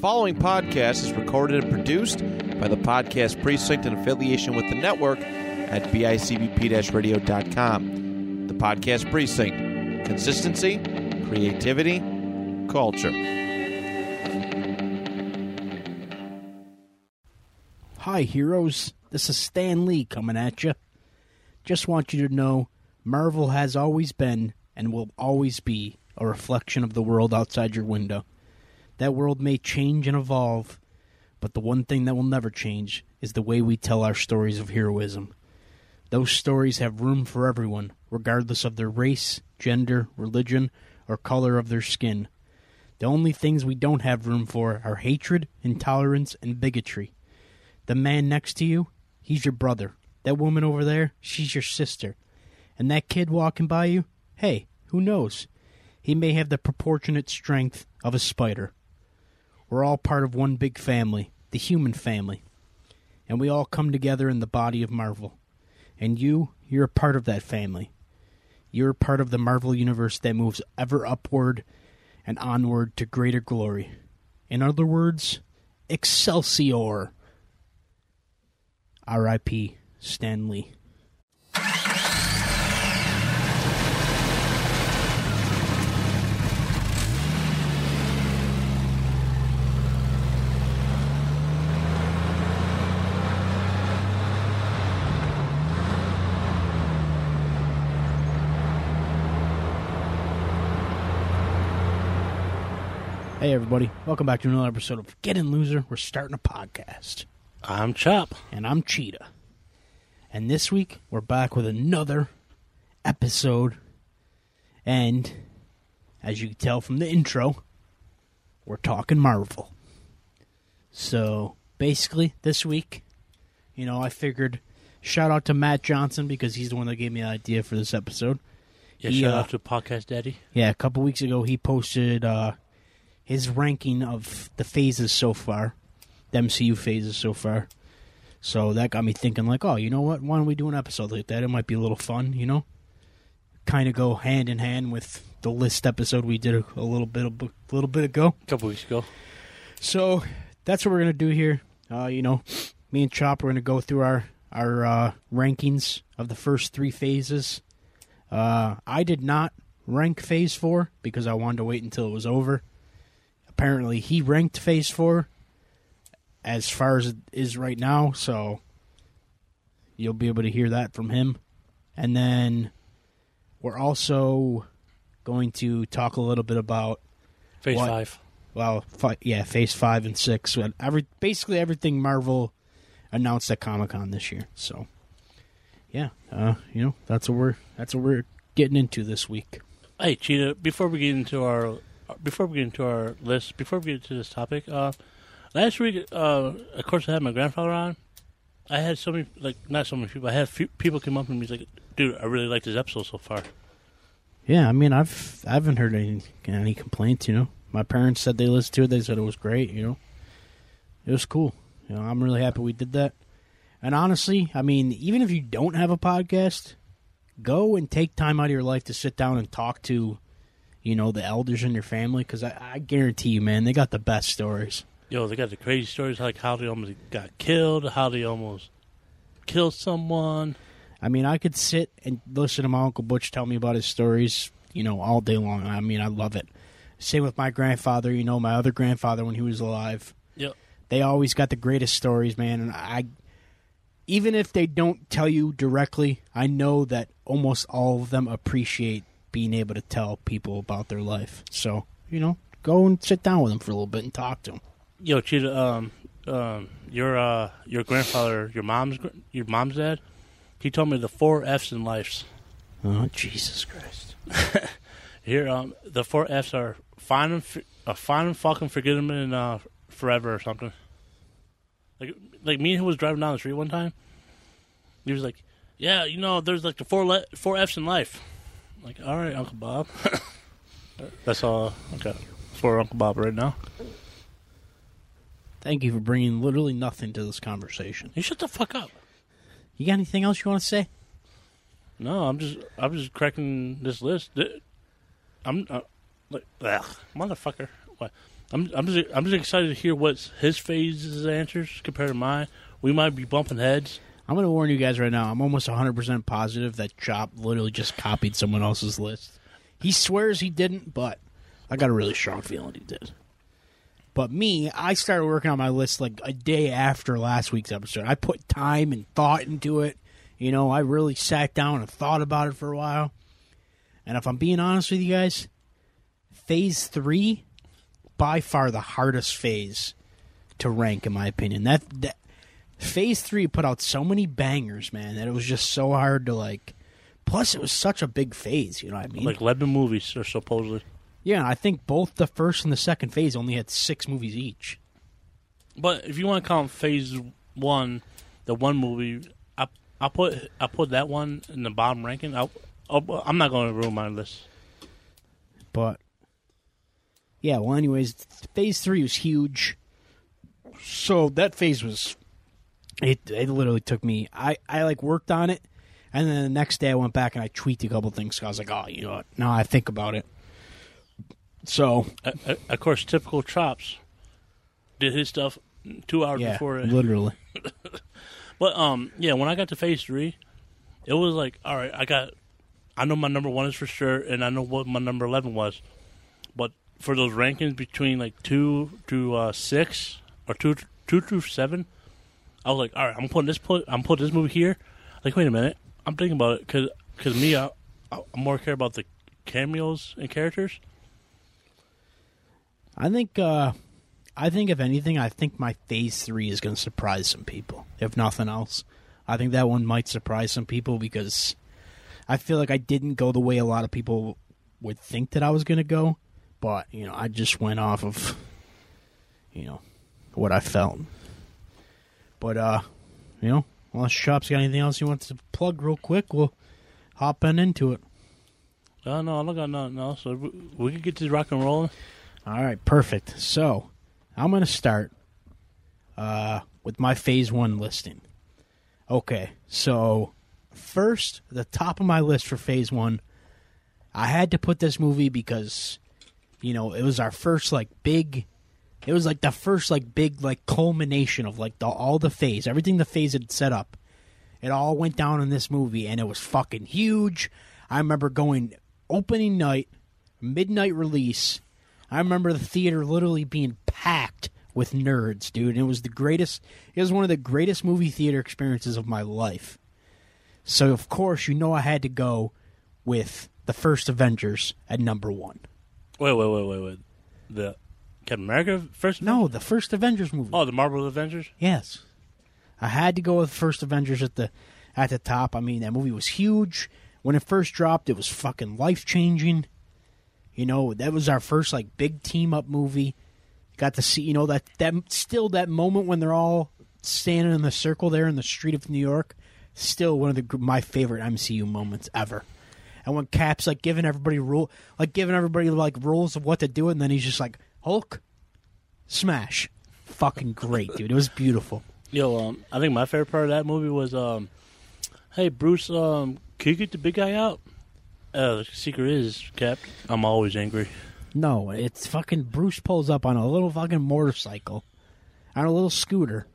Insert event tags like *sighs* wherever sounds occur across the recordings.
following podcast is recorded and produced by the Podcast Precinct in affiliation with the network at bicbp radio.com. The Podcast Precinct. Consistency, creativity, culture. Hi, heroes. This is Stan Lee coming at you. Just want you to know Marvel has always been and will always be a reflection of the world outside your window. That world may change and evolve, but the one thing that will never change is the way we tell our stories of heroism. Those stories have room for everyone, regardless of their race, gender, religion, or color of their skin. The only things we don't have room for are hatred, intolerance, and bigotry. The man next to you, he's your brother. That woman over there, she's your sister. And that kid walking by you, hey, who knows? He may have the proportionate strength of a spider. We're all part of one big family, the human family. And we all come together in the body of Marvel. And you, you're a part of that family. You're part of the Marvel universe that moves ever upward and onward to greater glory. In other words, Excelsior. R.I.P. Stan Hey, everybody. Welcome back to another episode of Get In Loser. We're starting a podcast. I'm Chop. And I'm Cheetah. And this week, we're back with another episode. And as you can tell from the intro, we're talking Marvel. So basically, this week, you know, I figured shout out to Matt Johnson because he's the one that gave me the idea for this episode. Yeah, He, shout uh, out to Podcast Daddy. Yeah, a couple weeks ago he posted uh, his ranking of the phases so far, the MCU phases so far. So that got me thinking, like, oh, you know what? Why don't we do an episode like that? It might be a little fun, you know. Kind of go hand in hand with the list episode we did a, a little bit a little bit ago. A couple weeks ago. So that's what we're gonna do here. Uh, you know, me and Chop are gonna go through our our uh, rankings of the first three phases. Uh, I did not rank Phase Four because I wanted to wait until it was over. Apparently, he ranked Phase Four as far as it is right now, so you'll be able to hear that from him. And then we're also going to talk a little bit about Phase What? five. well, fi- yeah, Phase Five and Six. Every basically everything Marvel announced at Comic Con this year. So, yeah, uh, you know that's what we're that's what we're getting into this week. Hey, Cheetah. Before we get into our before we get into our list, before we get into this topic, uh, last week, uh, of course, I had my grandfather on. I had so many, like, not so many people. I had few people come up to me and be like, "Dude, I really like this episode so far." Yeah, I mean, I've I haven't heard any any complaints. You know, my parents said they listened to it. They said it was great. You know, it was cool. You know, I'm really happy we did that. And honestly, I mean, even if you don't have a podcast, go and take time out of your life to sit down and talk to, you know, the elders in your family because I, I guarantee you, man, they got the best stories. Yo, they got the crazy stories like how they almost got killed, how they almost killed someone. I mean, I could sit and listen to my Uncle Butch tell me about his stories, you know, all day long. I mean, I love it. Same with my grandfather, you know, my other grandfather when he was alive. Yep. They always got the greatest stories, man. And I, even if they don't tell you directly, I know that almost all of them appreciate being able to tell people about their life. So, you know, go and sit down with them for a little bit and talk to them. Yo, Cheetah, um, um, your uh, your grandfather, your mom's your mom's dad, he told me the four F's in life. Oh, Jesus Christ. *laughs* Here, um, the four F's are find them, uh, find and fucking forget them, in uh, forever or something. Like, like me who was driving down the street one time, he was like, "Yeah, you know, there's like the four le- four F's in life." I'm like, all right, Uncle Bob. *coughs* That's all I got for Uncle Bob right now. Thank you for bringing literally nothing to this conversation. You shut the fuck up. You got anything else you want to say? No, I'm just I'm just cracking this list. I'm uh, like ugh, motherfucker. But I'm I'm just I'm just excited to hear what his phases answers compared to mine. We might be bumping heads. I'm going to warn you guys right now. I'm almost 100% positive that Chop literally just copied someone else's list. He swears he didn't, but I got a really strong feeling he did. But me, I started working on my list like a day after last week's episode. I put time and thought into it. You know, I really sat down and thought about it for a while. And if I'm being honest with you guys, phase three, by far the hardest phase to rank, in my opinion. That, that phase three put out so many bangers, man, that it was just so hard to like. Plus, it was such a big phase. You know what I mean? Like eleven movies are supposedly. yeah, I think both the first and the second phase only had six movies each. But if you want to count phase one, the one movie, I I put I put that one in the bottom ranking. I, oh, I'll, I'm not going to ruin my list. But yeah, well, anyways, phase three was huge. So that phase was it. It literally took me. I I like worked on it, and then the next day I went back and I tweaked a couple things. So I was like, oh, you know what? Now I think about it. So Uh, uh, of course, typical chops did his stuff two hours yeah, before. It. literally. *laughs* But um, yeah, when I got to phase three, it was like, all right, I got, I know my number one is for sure, and I know what my number eleven was. But for those rankings between like two to uh, six or two two to seven, I was like, all right, I'm putting this put I'm putting this movie here. Like, wait a minute, I'm thinking about it because because me, I, I more care about the cameos and characters. I think. uh I think if anything, I think my phase three is going to surprise some people. If nothing else, I think that one might surprise some people because I feel like I didn't go the way a lot of people would think that I was going to go. But you know, I just went off of you know what I felt. But uh, you know, unless Chop's got anything else you want to plug real quick, we'll hop in into it. Oh no, I don't got nothing else. So we, we could get to rock and rolling. All right, perfect. So I'm going to start uh, with my phase one listing. Okay, so first, the top of my list for phase one, I had to put this movie because, you know, it was our first like big. It was like the first like big like culmination of like the, all the phase, everything the phase had set up. It all went down in this movie, and it was fucking huge. I remember going opening night, midnight release. I remember the theater literally being packed with nerds, dude. It was the greatest. It was one of the greatest movie theater experiences of my life. So of course, you know I had to go with the first Avengers at number one. Wait, wait, wait, wait, wait. The Captain America first? No, the first Avengers movie. Oh, the Marvel Avengers. Yes, I had to go with first Avengers at the at the top. I mean, that movie was huge when it first dropped. It was fucking life changing. You know, that was our first like big team up movie. Got to see, you know, that that still that moment when they're all standing in the circle there in the street of New York. Still one of the my favorite MCU moments ever. And when Cap's like giving everybody rule, like giving everybody like rules of what to do, and then he's just like Hulk, smash, fucking great, dude. It was beautiful. Yo, um, I think my favorite part of that movie was, um, hey Bruce, um, can you get the big guy out? Uh, the secret is, Cap, I'm always angry. No, it's fucking Bruce pulls up on a little fucking motorcycle, on a little scooter,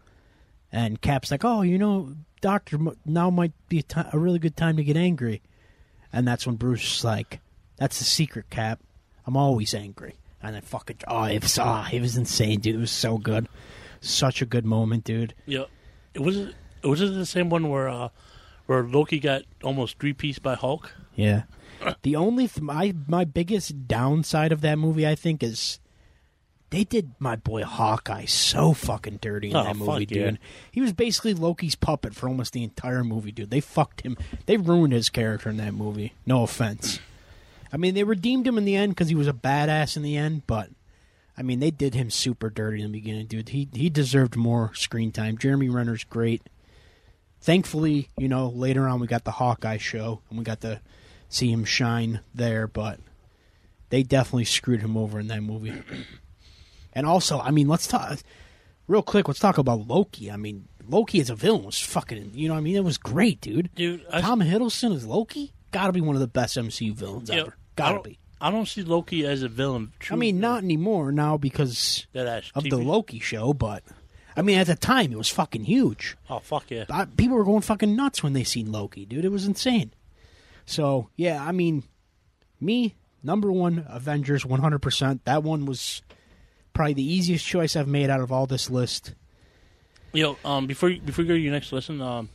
and Cap's like, "Oh, you know, Doctor, now might be a, really good time to get angry," and that's when Bruce's like, "That's the secret, Cap. I'm always angry." And then fucking, oh, it was, ah, it was insane, dude. It was so good, such a good moment, dude. Yeah, it was. It was the same one where, uh, where Loki got almost three pieced by Hulk. Yeah. *laughs* The only th- my my biggest downside of that movie, I think, is they did my boy Hawkeye so fucking dirty in Oh, that movie, fuck yeah. dude. He was basically Loki's puppet for almost the entire movie, dude. They fucked him. They ruined his character in that movie. No offense. I mean, they redeemed him in the end because he was a badass in the end, but I mean, they did him super dirty in the beginning, dude. He he deserved more screen time. Jeremy Renner's great. Thankfully, you know, later on we got the Hawkeye show and we got to see him shine there, but they definitely screwed him over in that movie. *clears throat* And also, I mean, let's talk real quick. Let's talk about Loki. I mean, Loki as a villain was fucking. You know, what I mean, it was great, dude. Dude, I, Tom Hiddleston as Loki, gotta be one of the best MCU villains Yeah, ever. Gotta be. I don't see Loki as a villain. I mean, not anymore now because of TV. the Loki show, but I mean, at the time it was fucking huge. Oh fuck yeah! I, people were going fucking nuts when they seen Loki, dude. It was insane. So yeah, I mean, me number one Avengers, one hundred percent. That one was probably the easiest choice I've made out of all this list. Yo, um, before you, before you go to your next listen, um,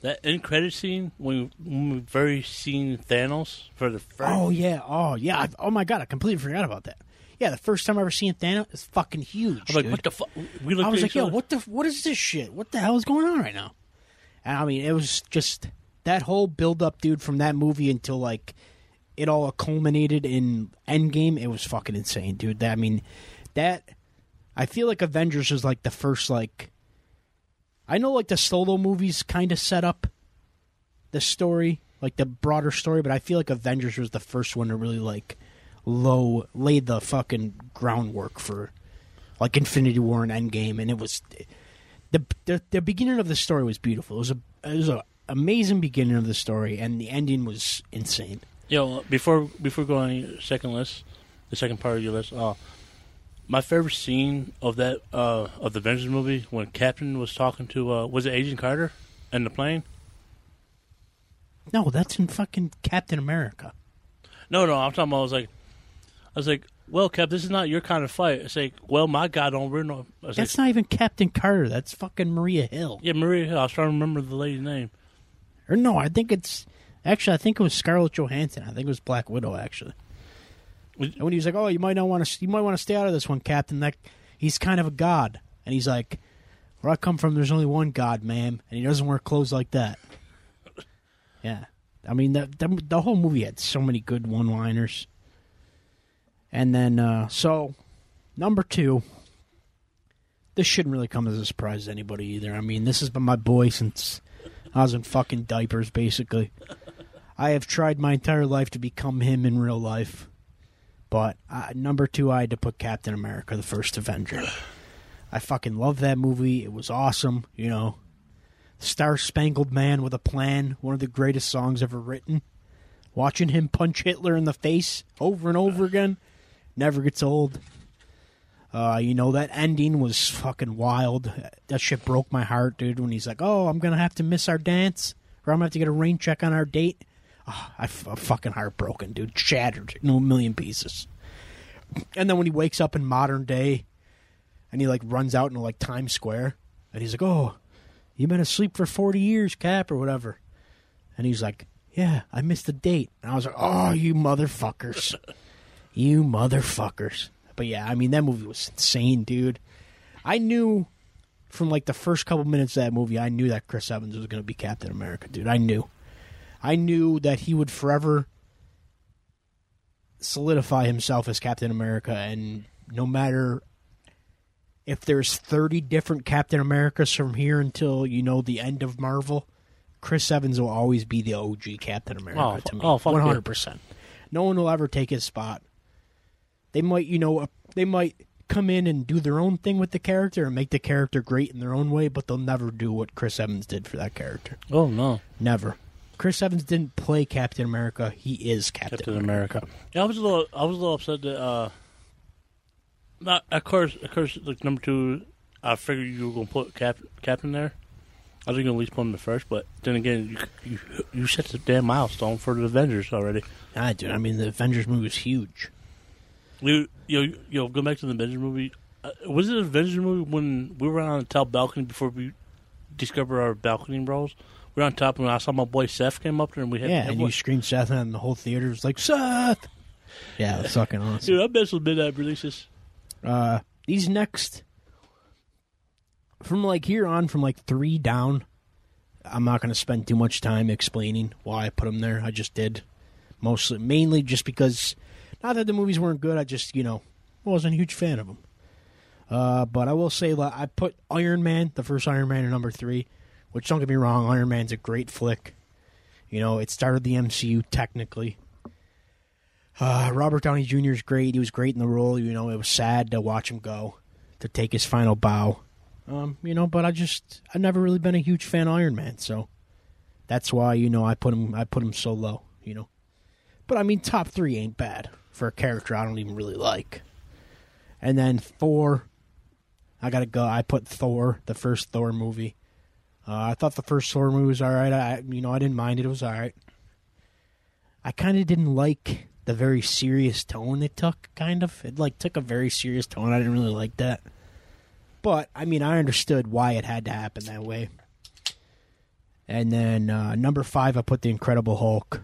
that end credit scene when, when we very seen Thanos for the first. Oh yeah, oh yeah. I, oh my god, I completely forgot about that. Yeah, the first time I ever seen Thanos is fucking huge. I'm like, dude. what the fuck? We looked I was like, yo, other. what the what is this shit? What the hell is going on right now? And I mean, it was just that whole build up, dude, from that movie until like it all culminated in Endgame. It was fucking insane, dude. That I mean, that I feel like Avengers was like the first like I know like the solo movies kind of set up the story, like the broader story, but I feel like Avengers was the first one to really like low laid the fucking groundwork for like Infinity War and Endgame, and it was the the, the beginning of the story was beautiful. It was a it was a amazing beginning of the story, and the ending was insane. Yo, before before going second list, the second part of your list, uh, my favorite scene of that uh, of the Avengers movie when Captain was talking to uh, was it Agent Carter in the plane? No, that's in fucking Captain America. No, no, I'm talking about. I was like, I was like, well, Cap, this is not your kind of fight. It's like, well, my God, don't no. That's like, not even Captain Carter. That's fucking Maria Hill. yeah, Maria Hill. I was trying to remember the lady's name. Or no, I think it's actually I think it was Scarlett Johansson. I think it was Black Widow actually. And when he was like, "Oh, you might not want to, you might want to stay out of this one, Captain." That he's kind of a god, and he's like, "Where I come from, there's only one god, ma'am, and he doesn't wear clothes like that." Yeah, I mean the the, the whole movie had so many good one-liners. And then, uh, so number two, this shouldn't really come as a surprise to anybody either. I mean, this has been my boy since I was in fucking diapers, basically. I have tried my entire life to become him in real life. But uh, number two, I had to put Captain America, the first Avenger. *sighs* I fucking love that movie. It was awesome, you know. Star Spangled Man with a Plan, one of the greatest songs ever written. Watching him punch Hitler in the face over and over again never gets old. Uh, you know, that ending was fucking wild. That shit broke my heart, dude, when he's like, oh, I'm to have to miss our dance, or I'm to have to get a rain check on our date. Oh, I f- I'm fucking heartbroken, dude. Shattered in a million pieces. And then when he wakes up in modern day and he like runs out into like Times Square and he's like, "Oh, you've been asleep for 40 years, Cap or whatever." And he's like, "Yeah, I missed the date." And I was like, "Oh, you motherfuckers. you motherfuckers." But yeah, I mean that movie was insane, dude. I knew from like the first couple minutes of that movie, I knew that Chris Evans was going to be Captain America, dude. I knew. I knew that he would forever solidify himself as Captain America, and no matter if there's 30 different Captain Americas from here until, you know, the end of Marvel, Chris Evans will always be the OG Captain America Oh, to me. oh, fuck 100%. No one will ever take his spot. They might, you know, they might come in and do their own thing with the character and make the character great in their own way, but they'll never do what Chris Evans did for that character. Oh no, Never. Chris Evans didn't play Captain America. He is Captain, Captain America. America. Yeah, I was a little, I was a little upset that. uh not, of course, of course, like number two, I figured you were gonna put Cap, Captain there. I was gonna at least put him in the first, but then again, you you you set the damn milestone for the Avengers already. I do. I mean, the Avengers movie was huge. You, yo, yo, go back to the Avengers movie. Uh, was it an Avengers movie when we were on the top balcony before we discovered our balcony roles? We were on top, and I saw my boy Seth came up there, and we had Yeah, and you screamed Seth, and the whole theater was like, Seth! Yeah, it was fucking awesome. dude, I messed with midnight releases. Uh, these next, from like here on, from like three down, I'm not going to spend too much time explaining why I put them there. I just did. Mostly, mainly just because, not that the movies weren't good, I just, you know, wasn't a huge fan of them. Uh, but I will say that I put Iron Man, the first Iron Man, at number three, which don't get me wrong, Iron Man's a great flick. You know, it started the MCU technically. Uh, Robert Downey Jr. is great. He was great in the role. You know, it was sad to watch him go, to take his final bow. Um, you know, but I just I've never really been a huge fan of Iron Man, so that's why you know I put him I put him so low. You know, But I mean, top three ain't bad for a character I don't even really like. And then four, I gotta go. I put Thor, the first Thor movie. Uh, I thought the first Thor movie was all right. I, you know, I didn't mind it. It was all right. I kind of didn't like the very serious tone it took. Kind of, it like took a very serious tone. I didn't really like that. But I mean, I understood why it had to happen that way. And then uh, number five, I put the Incredible Hulk.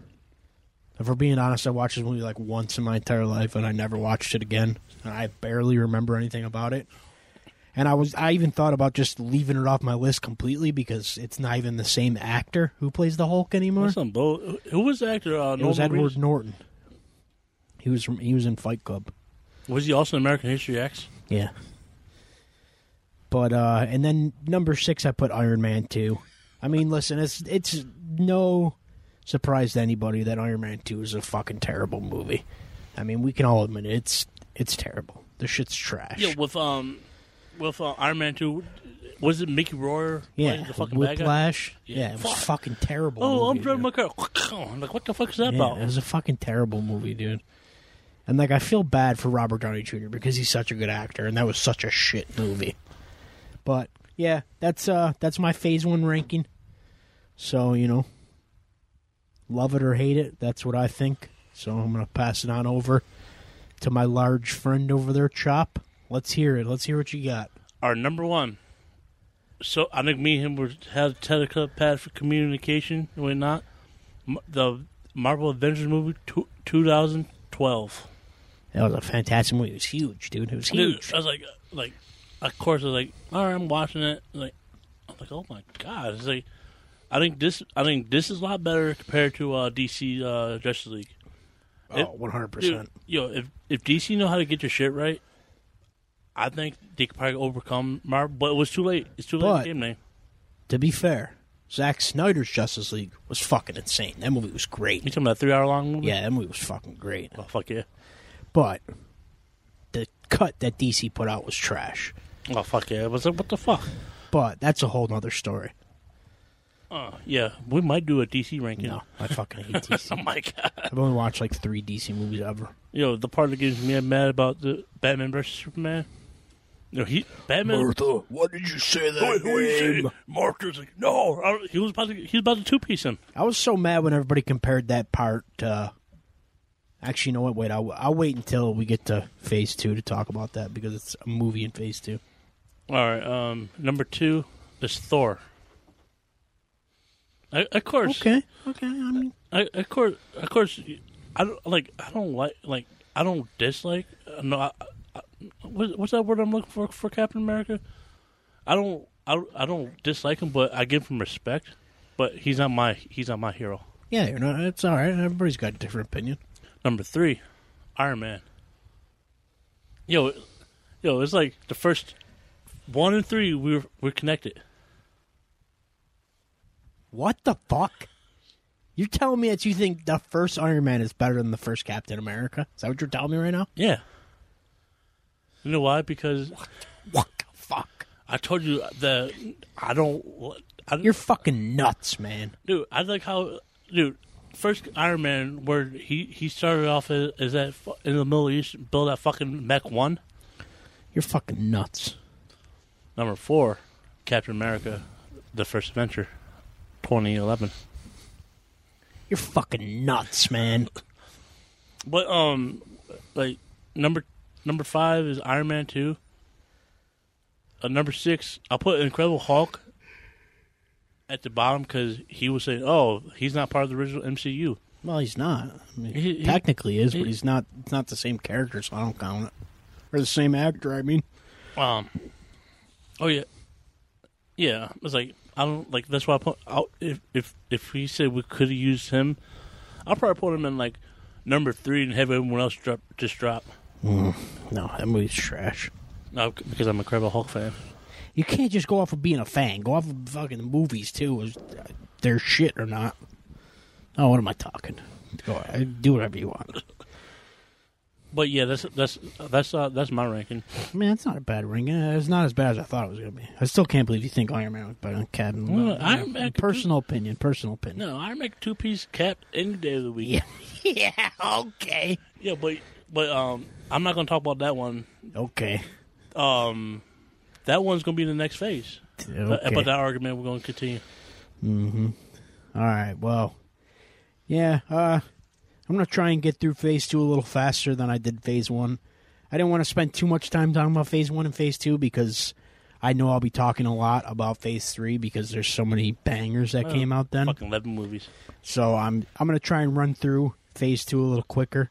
If we're being honest, I watched this movie like once in my entire life, and I never watched it again. And I barely remember anything about it. And I was, I even thought about just leaving it off my list completely because it's not even the same actor who plays the Hulk anymore. Some bull. Who was the actor? Uh, It was Edward Reedus? Norton. He was from, he was in Fight Club. Was he also in American History X? Yeah. But uh and then number six I put Iron Man two. I mean, listen, it's it's no surprise to anybody that Iron Man two is a fucking terrible movie. I mean, we can all admit it. it's it's terrible. The shit's trash. Yeah, with um, with uh, Iron Man two, was it Mickey Royer? yeah, the fucking? Whiplash. Yeah. Yeah, it was Fuck. fucking terrible. Oh, I'm driving dude. my car. I'm like, what the fuck is that Yeah, about? it was a fucking terrible movie, dude. And like, I feel bad for Robert Downey Jr. because he's such a good actor, and that was such a shit movie. But yeah, that's uh, that's my Phase One ranking. So you know, love it or hate it, that's what I think. So I'm gonna pass it on over to my large friend over there, Chop. Let's hear it. Let's hear what you got. Our number one. So I think me and him were had for communication. and we not. The Marvel Avengers movie, two, 2012. That was a fantastic movie. It was huge, dude. It was Dude, huge. I was like, like, of course, I was like, all right, I'm watching it. Like, I'm like, oh my god, it's like, I think this, I think this is a lot better compared to uh, DC uh, Justice League. Oh, 100 percent. yo, if if DC know how to get your shit right, I think they could probably overcome Marvel. But it was too late. It's too late. But- game name. To be fair, Zack Snyder's Justice League was fucking insane. That movie was great. You talking about a three hour long movie? Yeah, that movie was fucking great. Oh fuck yeah. But the cut that DC put out was trash. Oh fuck yeah. I was like, what the fuck? But that's a whole nother story. Oh yeah, we might do a DC ranking. No, I fucking hate *laughs* Oh DC. my god. I've only watched like three DC movies ever. Yo, the part that gives me mad about the Batman versus Superman. You know, he Batman. what did you say Who- who you say? Martha's like, no, I- he was about to, he was about to two piece him. I was so mad when everybody compared that part to. Actually, you know what? Wait, I'll, I'll wait until we get to Phase Two to talk about that because it's a movie in Phase Two. All right, um, number two is Thor. I, of course, Okay, okay. I mean, I, of course, of course. I don't like. I don't like. Like I don't dislike. uh, No, I, I, what, what's that word I'm looking for for Captain America? I don't. I, don't- I don't dislike him, but I give him respect. But he's not my. He's not my hero. yeah, you know, it's all right. Everybody's got a different opinion. Number three, Iron Man. Yo, yo, it's like the first one and three. We're we're connected. What the fuck? You're telling me that you think the first Iron Man is better than the first Captain America? Is that what you're telling me right now? Yeah. You know why? Because What the fuck? I told you that I don't. I, You're fucking nuts, man. dude. I like how, dude. First Iron Man, where he he started off as, as that in the Middle East, build that fucking Mech One. You're fucking nuts. Number four, Captain America, the first adventure, 2011. You're fucking nuts, man. But um, like number number five is Iron Man two. Uh, number six, I'll put Incredible Hulk at the bottom because he was saying, "Oh, he's not part of the original MCU." Well, he's not. I mean, He- he- technically is, he- but he's not. It's not the same character, so I don't count it. Or the same actor. I mean, Um. Oh yeah, yeah. It's like I don't like. That's why I put out. If if if we said we could have used him, I'll probably put him in like number three and have everyone else drop just drop. No, that movie's trash. No, because I'm a Incredible Hulk fan. You can't just go off of being a fan. Go off of fucking movies too. Is they're shit or not? Oh, what am I talking? Go ahead. do whatever you want. But yeah, that's that's that's uh, that's my ranking. I mean, it's not a bad ring. Uh, It's not as bad as I thought it was going to be. I still can't believe you think Iron Man was better than Cap. Well, But, Iron Man personal opinion. Personal opinion. No, I make two piece cap any day of the week. Yeah. *laughs* yeah. Okay. Yeah, but but um, I'm not gonna talk about that one. Okay. Um, that one's gonna be the next phase. But, Okay. but that argument we're gonna continue. Mm-hmm. All right. Well, yeah. Uh, I'm gonna try and get through phase two a little faster than I did phase one. I didn't want to spend too much time talking about phase one and phase two because I know I'll be talking a lot about phase three because there's so many bangers that came out then. Fucking eleven movies. So I'm I'm gonna try and run through phase two a little quicker.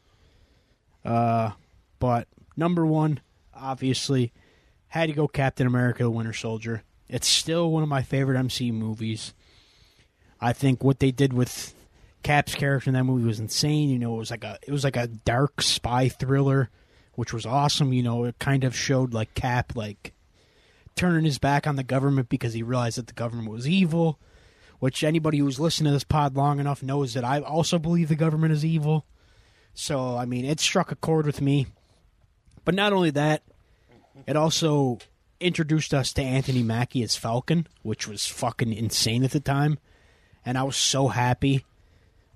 Uh, but number one, obviously, had to go Captain America: The Winter Soldier. It's still one of my favorite MCU movies. I think what they did with Cap's character in that movie was insane. You know, it was like a it was like a dark spy thriller, which was awesome. You know, it kind of showed like Cap like turning his back on the government because he realized that the government was evil which anybody who's listened to this pod long enough knows that I also believe the government is evil. So, I mean, it struck a chord with me. But not only that, it also introduced us to Anthony Mackie as Falcon, which was fucking insane at the time. And I was so happy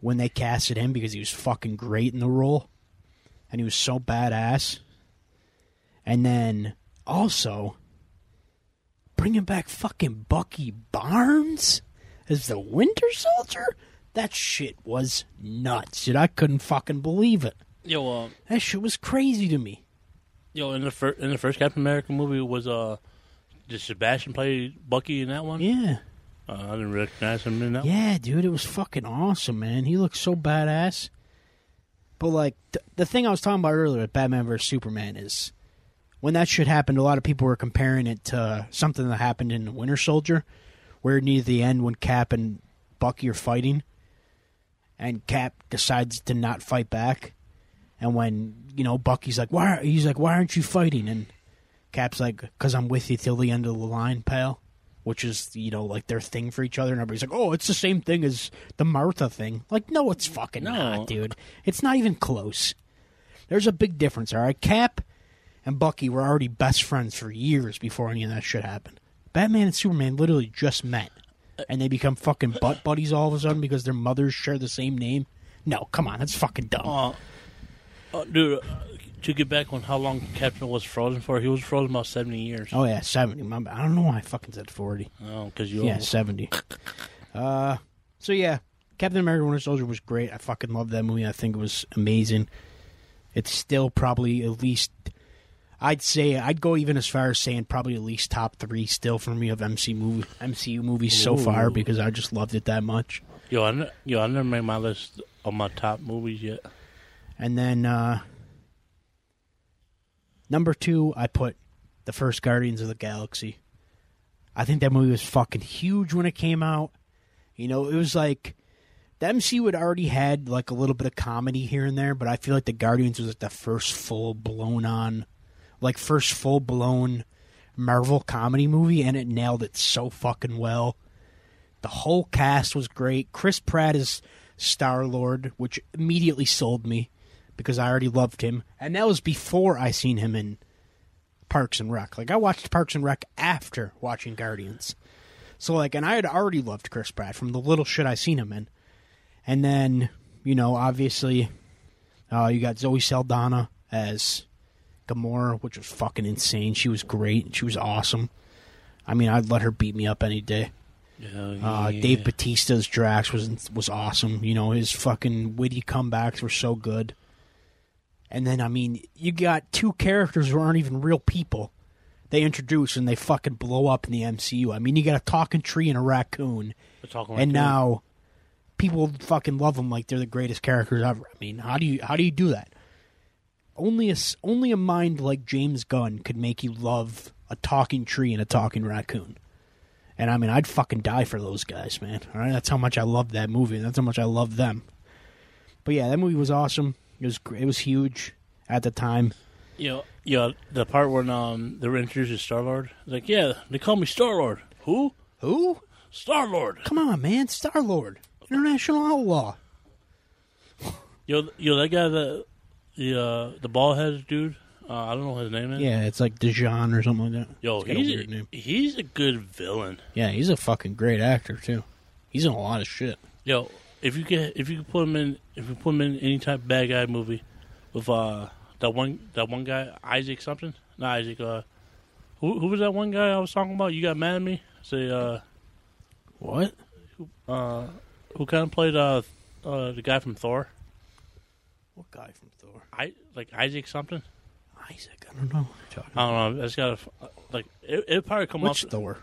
when they casted him because he was fucking great in the role. And he was so badass. And then also bringing back fucking Bucky Barnes as the Winter Soldier? That shit was nuts, dude. I couldn't fucking believe it. Yo, uh, That shit was crazy to me. yo, in the first in the first Captain America movie was uh, did Sebastian play Bucky in that one? Yeah. Uh, I didn't recognize him in that. one. Yeah, dude, it was fucking awesome, man. He looked so badass. But like th- the thing I was talking about earlier with Batman vs Superman is when that shit happened, a lot of people were comparing it to something that happened in Winter Soldier, where near the end when Cap and Bucky are fighting, and Cap decides to not fight back, and when you know Bucky's like, "Why?" He's like, "Why aren't you fighting?" And Cap's like, "Cause I'm with you till the end of the line, pal." Which is, you know, like their thing for each other, and everybody's like, "Oh, it's the same thing as the Martha thing." Like, no, it's fucking No. not, dude. It's not even close. There's a big difference, all right. Cap and Bucky were already best friends for years before any of that shit happened. Batman and Superman literally just met, and they become fucking butt buddies all of a sudden because their mothers share the same name. No, come on, that's fucking dumb. Uh, uh, dude, uh, to get back on how long Captain was frozen for, he was frozen about seventy years. Oh yeah, seventy. My, I don't know why I fucking said forty. Oh, because you Yeah, almost- seventy. Uh, so yeah, Captain America: Winter Soldier was great. I fucking loved that movie. I think it was amazing. It's still probably at least. I'd say I'd go even as far as saying probably at least top three still for me of MC movie MCU movies so far because I just loved it that much. yo, I, yo, I never made my list of my top movies yet. And then uh number two, I put the first Guardians of the Galaxy. I think that movie was fucking huge when it came out. You know, it was like the MCU had already had like a little bit of comedy here and there, but I feel like the Guardians was like the first full blown on, like first full blown Marvel comedy movie, and it nailed it so fucking well. The whole cast was great. Chris Pratt is Star Lord, which immediately sold me because I already loved him, and that was before I seen him in Parks and Rec. Like I watched Parks and Rec after watching Guardians, so like, and I had already loved Chris Pratt from the little shit I seen him in, and then you know, obviously, uh, you got Zoe Saldana as Gamora, which was fucking insane. She was great. She was awesome. I mean, I'd let her beat me up any day. Yeah, Uh. Dave Bautista's Drax was was awesome. You know, his fucking witty comebacks were so good. And then, I mean, you got two characters who aren't even real people. They introduce and they fucking blow up in the MCU. I mean, you got a talking tree and a raccoon, and like now people fucking love them like they're the greatest characters ever. I mean, how do you how do you do that? Only a only a mind like James Gunn could make you love a talking tree and a talking raccoon. And I mean, I'd fucking die for those guys, man. All right, that's how much I love that movie. That's how much I love them. But yeah, that movie was awesome. It was it was huge at the time. You know, yeah, the part when um they were introducing Star Lord, like, yeah, they call me Star Lord. Who? Who? Star Lord. Come on, man, Star Lord, international outlaw. Yo, yo, that guy that the uh, the bald headed dude. Uh, I don't know what his name is. Yeah, it's like Dijon or something like that. Yo, He's a he's a, name. he's a good villain. Yeah, he's a fucking great actor too. He's in a lot of shit. Yo, if you get if you could put him in if you put him in any type of bad guy movie with uh that one that one guy Isaac something not Isaac uh who who was that one guy I was talking about? You got mad at me? Say uh What? who uh who kind of played uh uh the guy from Thor? What guy from like Isaac something. Isaac. I don't know. What you're talking I don't know. It's got a like it it probably come Which up Thor?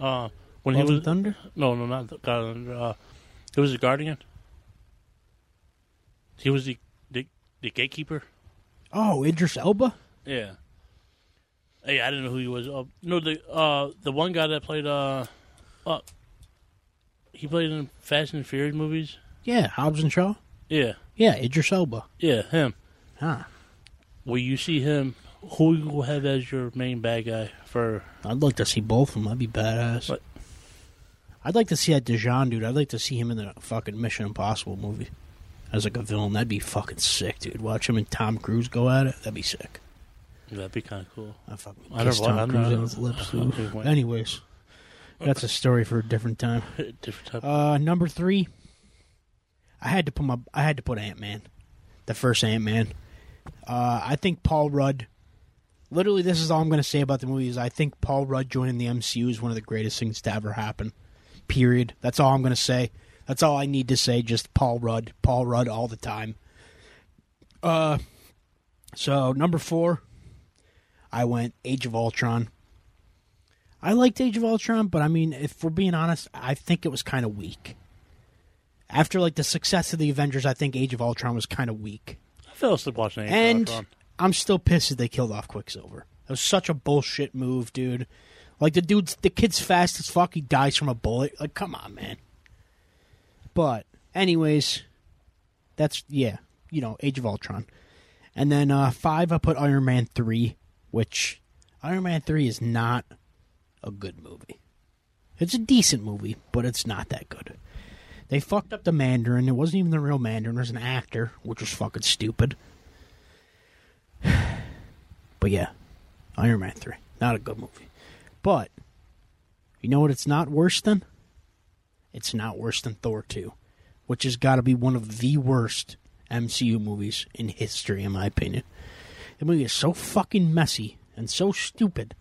uh when Love he was Thunder? no no not the God uh he was a guardian. He was the the, the gatekeeper. Oh, Idris Elba. Yeah. Hey, I didn't know who he was. Uh, no, the uh, the one guy that played uh, uh, he played in Fast and Furious movies. Yeah, Hobbs and Shaw. Yeah, Yeah, Idris Elba. yeah, him. Huh. Will you see him? Who you will have as your main bad guy for? I'd like to see both of them. I'd be badass. What? I'd like to see that Dijon dude. I'd like to see him in the fucking Mission Impossible movie as like a villain. That'd be fucking sick, dude. Watch him and Tom Cruise go at it. That'd be sick. That'd be kind of cool. I fucking I kiss Tom Cruise on his lips. Okay, Too. wait. Anyways, that's a story for a different time. *laughs* Different type. Uh, number three, I had to put my I had to put Ant Man, the first Ant Man. Uh, I think Paul Rudd. Literally, this is all I'm going to say about the movie. Is I think Paul Rudd joining the MCU is one of the greatest things to ever happen. Period. That's all I'm going to say. That's all I need to say. Just Paul Rudd, Paul Rudd, all the time. Uh, so number four, I went Age of Ultron. I liked Age of Ultron, but I mean, if we're being honest, I think it was kind of weak. After like the success of the Avengers, I think Age of Ultron was kind of weak. Fell asleep watching. And I'm still pissed that they killed off Quicksilver. It was such a bullshit move, dude. Like the dude's the kid's fast as fuck. He dies from a bullet. Like, come on, man. But anyways, that's yeah, you know, Age of Ultron. And then uh five, I put Iron Man three, which Iron Man three is not a good movie. It's a decent movie, but it's not that good. They fucked up the Mandarin. It wasn't even the real Mandarin. It was an actor, which was fucking stupid. *sighs* But yeah, Iron Man 3. Not a good movie. But, you know what it's not worse than? It's not worse than Thor 2, which has got to be one of the worst MCU movies in history, in my opinion. The movie is so fucking messy and so stupid.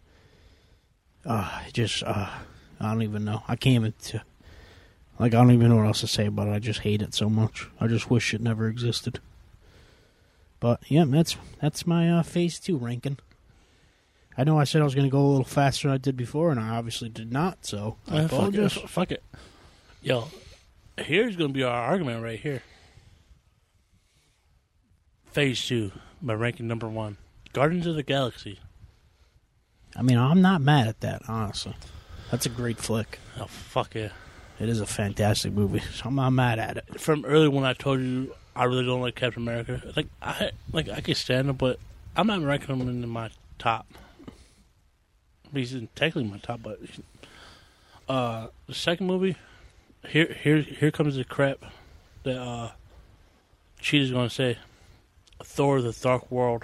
Uh, just, uh, I don't even know. I can't even. T- like, I don't even know what else to say about it. I just hate it so much. I just wish it never existed. But yeah, that's that's my uh, phase two ranking. I know I said I was going to go a little faster than I did before, and I obviously did not. So I Uh, fuck, it, apologize. fuck it. Yo, here's gonna be our argument right here. Phase two, my ranking number one, Guardians of the Galaxy. I mean, I'm not mad at that. Honestly, that's a great flick. Oh fuck yeah! It is a fantastic movie. So I'm not mad at it. From early when I told you I really don't like Captain America, like I like I can stand him, but I'm not ranking him in my top. He's in technically my top, but uh, the second movie, here here here comes the crap that uh, Cheetah's gonna say. Thor: The Dark World.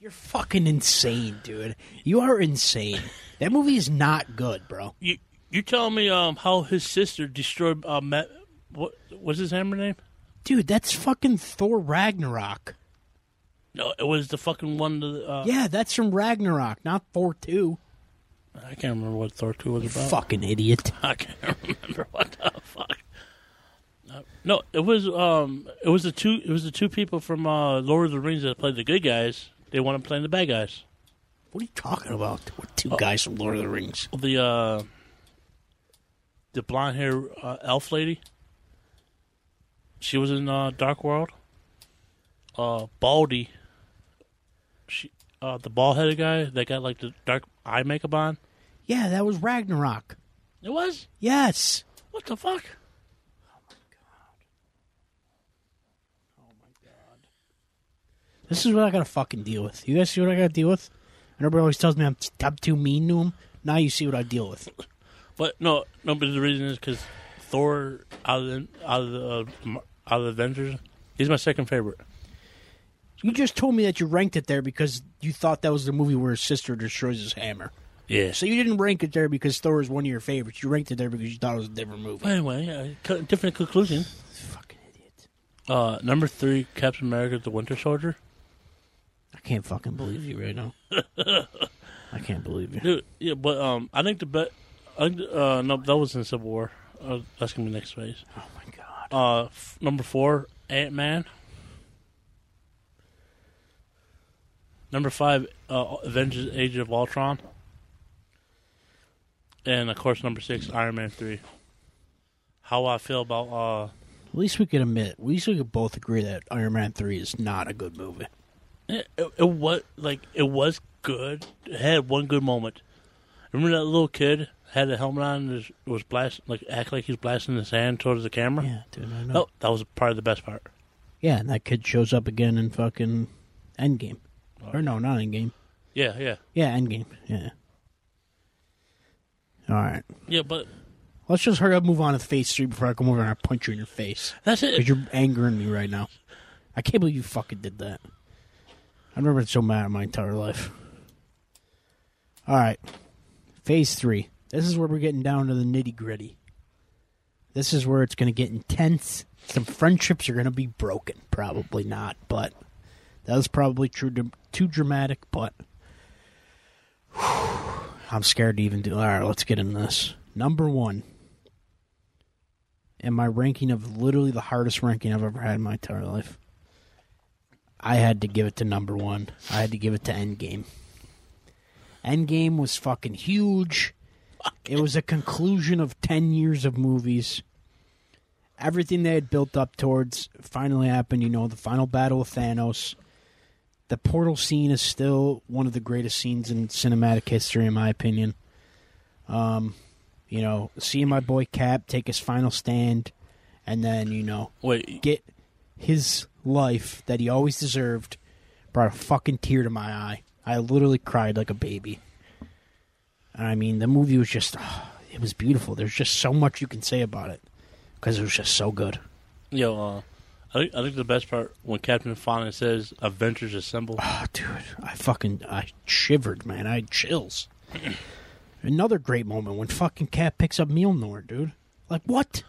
You're fucking insane, dude. You are insane. That movie is not good, bro. You you tell me um how his sister destroyed uh Matt, what was his hammer name? Dude, that's fucking Thor Ragnarok. No, it was the fucking one. That, uh, Yeah, that's from Ragnarok, not Thor 2. I can't remember what Thor two was about. Fucking idiot. *laughs* I can't remember what the fuck. Uh, no, it was um, it was the two, it was the two people from uh, Lord of the Rings that played the good guys. They want to play the bad guys. What are you talking about? What two guys from Lord of the Rings? The uh, the blonde hair uh, elf lady. She was in uh, Dark World. Uh, Baldy. She, uh, the bald headed guy that got like the dark eye makeup on. Yeah, that was Ragnarok. It was Yes. what the fuck? Oh my god. Oh my god. This is what I gotta fucking deal with. You guys see what I gotta deal with? And everybody always tells me I'm, I'm too mean to him. Now you see what I deal with. But no, no. But the reason is because Thor out of the out of the uh, out of the Avengers, he's my second favorite. You just told me that you ranked it there because you thought that was the movie where his sister destroys his hammer. Yeah. So you didn't rank it there because Thor is one of your favorites. You ranked it there because you thought it was a different movie. Anyway, uh, different conclusion. Fucking idiot. Uh, number three, Captain America: The Winter Soldier. I can't fucking believe you right now. *laughs* I can't believe you. Dude, yeah, but um, I think the bet. Uh, no, that was in Civil War. Uh, that's gonna be next phase. Oh my god. Uh, f- number four, Ant Man. Number five, uh, Avengers: Age of Ultron. And of course, number six, Iron Man three. How I feel about uh, At least we could admit, at least we could both agree that Iron Man 3 is not a good movie. it, it, it was like it was good. It had one good moment. Remember that little kid had a helmet on and was- was blast like act like he's blasting his hand towards the camera. Yeah, dude, I know. Oh, that was part of the best part. Yeah, and that kid shows up again in fucking Endgame. Oh, or no, not Endgame. Yeah, yeah, Yeah, Endgame. Yeah. All right. yeah. But Let's just hurry up and move on to phase three before I come over and I punch you in your face. that's Because it. you're angering me right now. I can't believe you fucking did that. I've never been so mad in my entire life. All right. Phase three. This is where we're getting down to the nitty gritty. This is where it's going to get intense. Some friendships are going to be broken. Probably not, but that was probably true, too dramatic, but *sighs* I'm scared to even do. All right, let's get in this. Number one in my ranking of literally the hardest ranking I've ever had in my entire life. I had to give it to number one. I had to give it to Endgame. Endgame was fucking huge. It was a conclusion of 10 years of movies. Everything they had built up towards finally happened. You know, the final battle of Thanos. The portal scene is still one of the greatest scenes in cinematic history, in my opinion. Um, you know, seeing my boy Cap take his final stand and then, you know, Wait, get his life that he always deserved brought a fucking tear to my eye. I literally cried like a baby. And I mean, the movie was just, ah, it was beautiful. There's just so much you can say about it because it was just so good. yo, uh, I think I think the best part when Captain finally says "Avengers Assemble." Oh, dude, I fucking, I shivered, man. I had chills. *clears throat* Another great moment when fucking Cap picks up Mjolnir, dude. Like, what?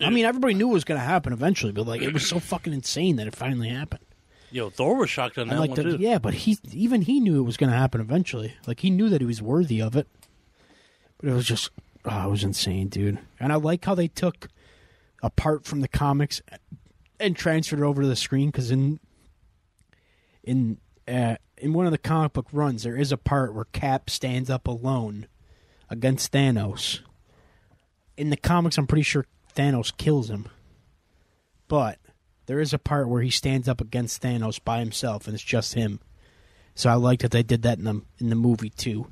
I mean, everybody knew it was going to happen eventually, but like, it was so fucking insane that it finally happened. Yo, Thor was shocked on that like one the, too. yeah, but he even he knew it was going to happen eventually. Like he knew that he was worthy of it. But it was just, oh, it was insane, dude. And I like how they took apart from the comics and transferred it over to the screen because in in uh, in one of the comic book runs, there is a part where Cap stands up alone against Thanos. In the comics, I'm pretty sure Thanos kills him, but there is a part where he stands up against Thanos by himself, and it's just him. So I like that they did that in the in the movie too,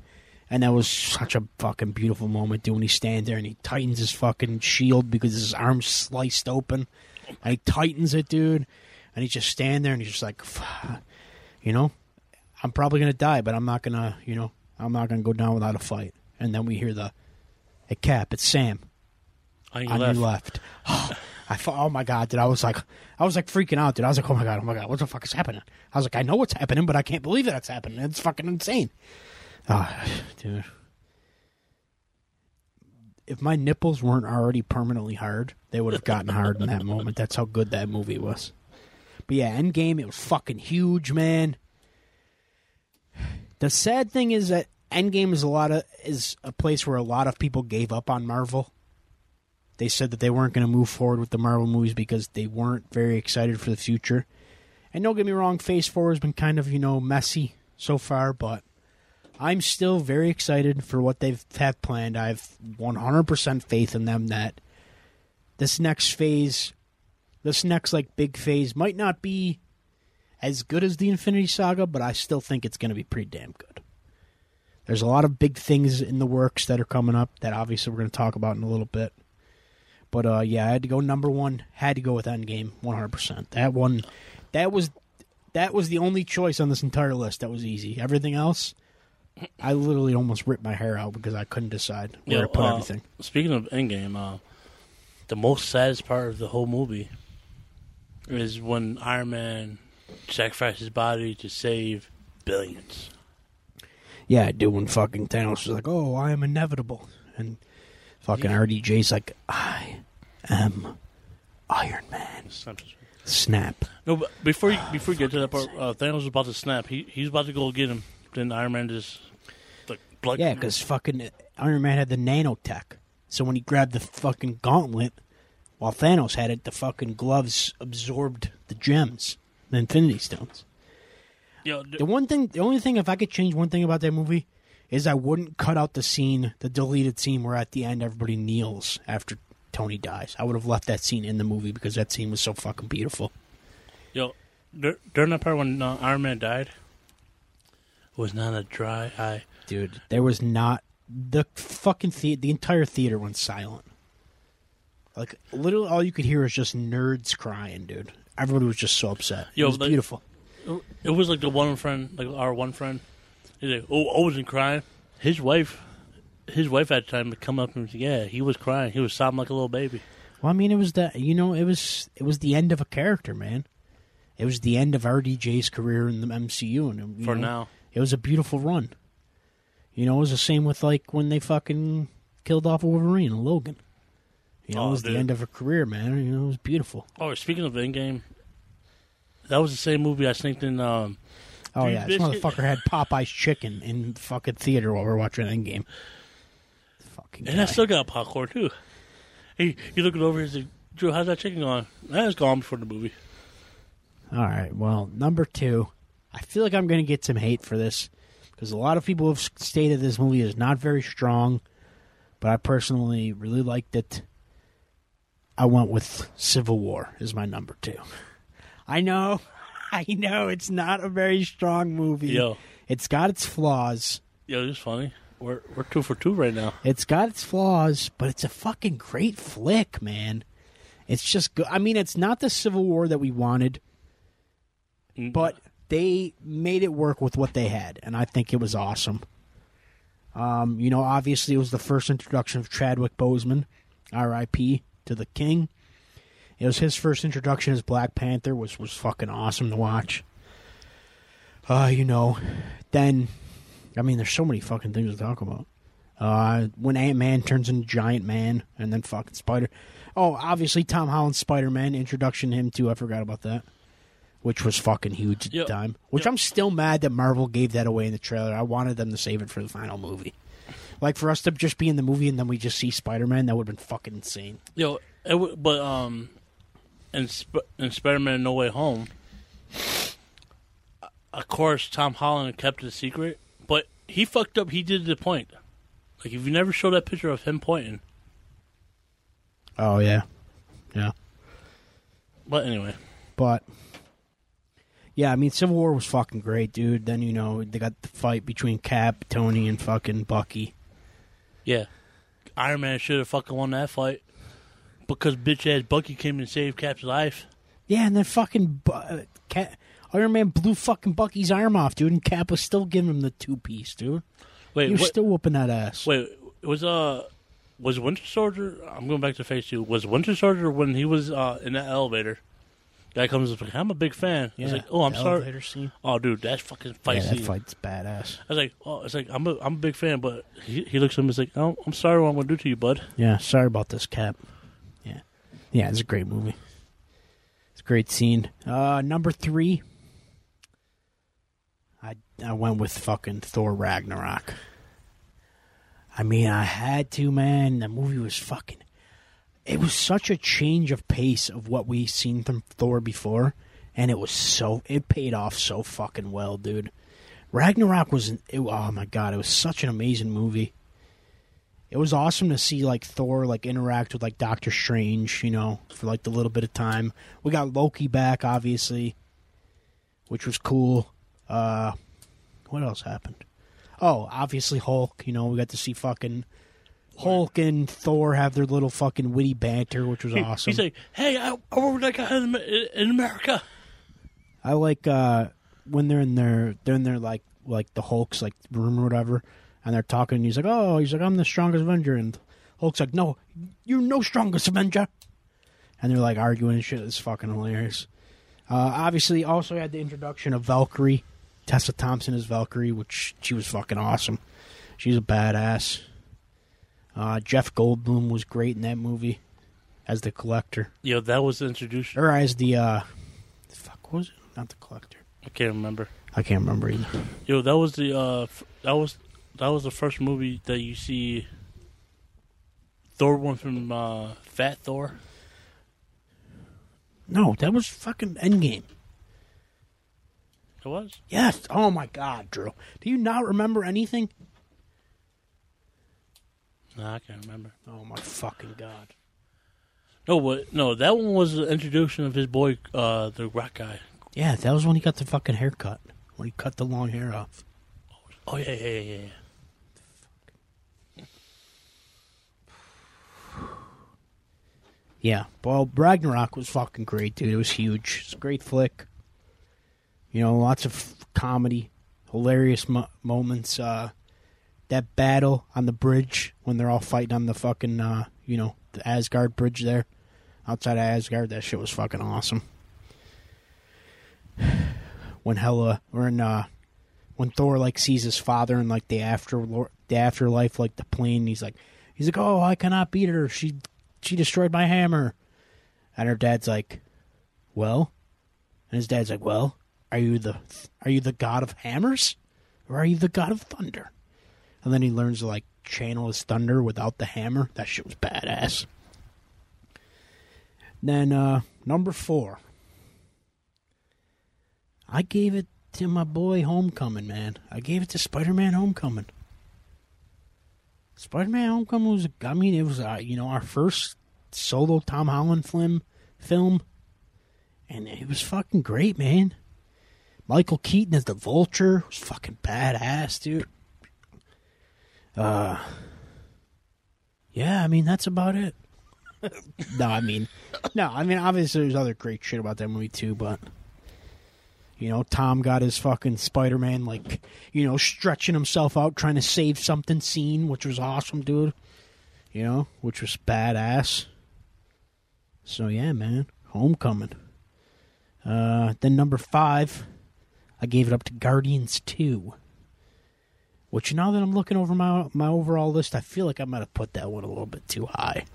and that was such a fucking beautiful moment. Dude, when he stands there and he tightens his fucking shield because his arm's sliced open, and he tightens it, dude, and he's just standing there and he's just like, you know, I'm probably gonna die, but I'm not gonna, you know, I'm not gonna go down without a fight. And then we hear the, hey Cap, it's Sam On your on left. your left. *laughs* I thought, oh my god, dude! I was like, I was like freaking out, dude. I was like, oh my god, oh my god, what the fuck is happening? I was like, I know what's happening, but I can't believe that it's happening. It's fucking insane. Ah, dude. If my nipples weren't already permanently hard, they would have gotten hard in that moment. That's how good that movie was. But yeah, Endgame, it was fucking huge, man. The sad thing is that Endgame is a lot of is a place where a lot of people gave up on Marvel. They said that they weren't going to move forward with the Marvel movies because they weren't very excited for the future. And don't get me wrong, Phase 4 has been kind of, you know, messy so far, but I'm still very excited for what they've have planned. I have 100% faith in them that this next phase, this next like big phase might not be as good as the Infinity Saga, but I still think it's going to be pretty damn good. There's a lot of big things in the works that are coming up that obviously we're going to talk about in a little bit. But uh, yeah, I had to go number one. Had to go with Endgame, one hundred percent. That one, that was that was the only choice on this entire list. That was easy. Everything else, I literally almost ripped my hair out because I couldn't decide where Yo, to put uh, everything. Speaking of Endgame, uh, the most saddest part of the whole movie is when Iron Man sacrifice his body to save billions. Yeah, dude, when fucking Thanos was like, "Oh, I am inevitable," and fucking RDJ's like, "I am Iron Man." Snap. No, but before you, before you get to that part, uh, Thanos was about to snap. He he's about to go get him. Then Iron Man just like blood. Yeah, because fucking Iron Man had the nanotech, so when he grabbed the fucking gauntlet, while Thanos had it, the fucking gloves absorbed the gems, the Infinity Stones. Yo, d- The one thing, the only thing, if I could change one thing about that movie, is I wouldn't cut out the scene, the deleted scene where at the end everybody kneels after Tony dies. I would have left that scene in the movie because that scene was so fucking beautiful. yo, dur- during that part when uh, Iron Man died, was not a dry eye. Dude, there was not the fucking the the entire theater went silent. Like literally, all you could hear was just nerds crying, dude. Everybody was just so upset. Yo, it was like- beautiful. It was like the one friend, like our one friend. He's like, "Oh, I wasn't crying." His wife, his wife at the time would come up and say, yeah, he was crying. He was sobbing like a little baby. Well, I mean, it was the you know, it was it was the end of a character, man. It was the end of RDJ's career in the MCU, and For know, now, it was a beautiful run. You know, it was the same with like when they fucking killed off Wolverine and Logan. You know, Oh, it was dude. the end of her career, man. You know, it was beautiful. oh, speaking of Endgame, that was the same movie I sneaked in. Um, Oh Dude, yeah, this biscuit- motherfucker had Popeye's chicken in fucking theater while we are watching Endgame. Fucking and I still got popcorn too. He he looking over. He's like, "Drew, how's that chicken going?" That's gone before the movie. All right. Well, number two, I feel like I'm going to get some hate for this because a lot of people have stated this movie is not very strong, but I personally really liked it. I went with Civil War is my number two. I know, *laughs* I know it's not a very strong movie. Yo, It's got its flaws. yo, it's funny. We're we're two for two right now. It's got its flaws, but it's a fucking great flick, man. It's just good. I mean, it's not the Civil War that we wanted, Mm, but they made it work with what they had, and I think it was awesome. Um, you know, obviously, it was the first introduction of Chadwick Boseman, R.I.P. to the King. It was his first introduction as Black Panther, which was fucking awesome to watch. Uh, you know, then, I mean, there's so many fucking things to talk about. Uh, when Ant Man turns into Giant Man, and then fucking Spider. Oh, obviously Tom Holland's Spider Man introduction to him too. I forgot about that, which was fucking huge at Yep. the time. Which Yep. I'm still mad that Marvel gave that away in the trailer. I wanted them to save it for the final movie. Like for us to just be in the movie and then we just see Spider Man, that would have been fucking insane. Yo, it w- but um, in Sp- in Spider Man No Way Home, of course Tom Holland kept it a secret, but he fucked up. He did the point. Like if you never show that picture of him pointing, Oh yeah, yeah. but anyway, But yeah, I mean, Civil War was fucking great, dude. Then you know they got the fight between Cap, Tony, and fucking Bucky. yeah, Iron Man should have fucking won that fight because bitch ass Bucky came and saved Cap's life. Yeah, and then fucking Bu- uh, Cap, Iron Man blew fucking Bucky's arm off, dude, and Cap was still giving him the two piece, dude. Wait, He was what, still whooping that ass. wait, was uh. Was Winter Soldier? I'm going back to Phase Two. Was Winter Soldier when he was uh, in that elevator? Guy comes up like, "I'm a big fan." I was like, "Oh, I'm sorry." elevator Scene. Oh, dude, that's fucking fight yeah, that fight's badass. I was like, oh, it's like I'm a I'm a big fan, but he, he looks at him and like, oh, I'm sorry what I'm gonna do to you, bud. Yeah, sorry about this, Cap. Yeah, it's a great movie. It's a great scene. Uh, number three, I I went with fucking Thor Ragnarok. I mean, I had to, man. The movie was fucking. It was such a change of pace of what we seen from Thor before, and it was so it paid off so fucking well, dude. Ragnarok was it, oh my god, it was such an amazing movie it was awesome to see like Thor like interact with like Doctor Strange, you know, for like the little bit of time. We got Loki back, obviously, which was cool. Uh, what else happened? Oh, obviously Hulk. You know, we got to see fucking Hulk and Thor have their little fucking witty banter, which was awesome. He's like, hey, I, I work guy in, in America. I like uh when they're in their they're in their like like the Hulk's like room or whatever, and they're talking. And he's like, "Oh, he's like, I'm the strongest Avenger," and Hulk's like, "No, you're no strongest Avenger." And they're like arguing and shit. It's fucking hilarious. Uh, obviously, also had the introduction of Valkyrie, Tessa Thompson as Valkyrie, which she was fucking awesome. She's a badass. Uh, Jeff Goldblum was great in that movie as the collector, Yo, that was the introduction. or as the uh, fuck was it? Not the collector. I can't remember. I can't remember either. Yo, that was the uh, f- that was that was the first movie that you see. Thor one from uh, Fat Thor. No, that was fucking Endgame. It was. Yes. Oh my God, Drew. Do you not remember anything? Nah, I can't remember. Oh my fucking God. No, what? No, that one was the introduction of his boy, uh, the rock guy. Yeah, that was when he got the fucking haircut. When he cut the long hair off. Oh yeah, yeah, yeah, yeah. Yeah. Well, Ragnarok was fucking great, dude. It was huge. It's a great flick. You know, lots of comedy, hilarious mo- moments. Uh, that battle on the bridge when they're all fighting on the fucking, uh, you know, the Asgard bridge there, outside of Asgard. That shit was fucking awesome. *sighs* When Hela, or in, uh, when Thor like sees his father in like the after the afterlife, like the plane, he's like, he's like, oh, I cannot beat her. She she destroyed my hammer. And her dad's like, well, and his dad's like, well, are you the are you the god of hammers, or are you the god of thunder? And then he learns to like channel his thunder without the hammer. That shit was badass. Then uh number four. I gave it to my boy Homecoming, man. I gave it to Spider Man Homecoming. Spider Man Homecoming was, I mean, it was, uh, you know, our first solo Tom Holland film, film. And it was fucking great, man. Michael Keaton as the Vulture was fucking badass, dude. Uh, yeah, I mean, that's about it. *laughs* no, I mean, no, I mean, obviously there's other great shit about that movie too, but. You know, Tom got his fucking Spider Man, like, you know, stretching himself out, trying to save something scene, which was awesome, dude. You know, which was badass. So, yeah, man. Homecoming. Uh, then number five, I gave it up to Guardians 2. Which now that I'm looking over my my overall list, I feel like I might have put that one a little bit too high.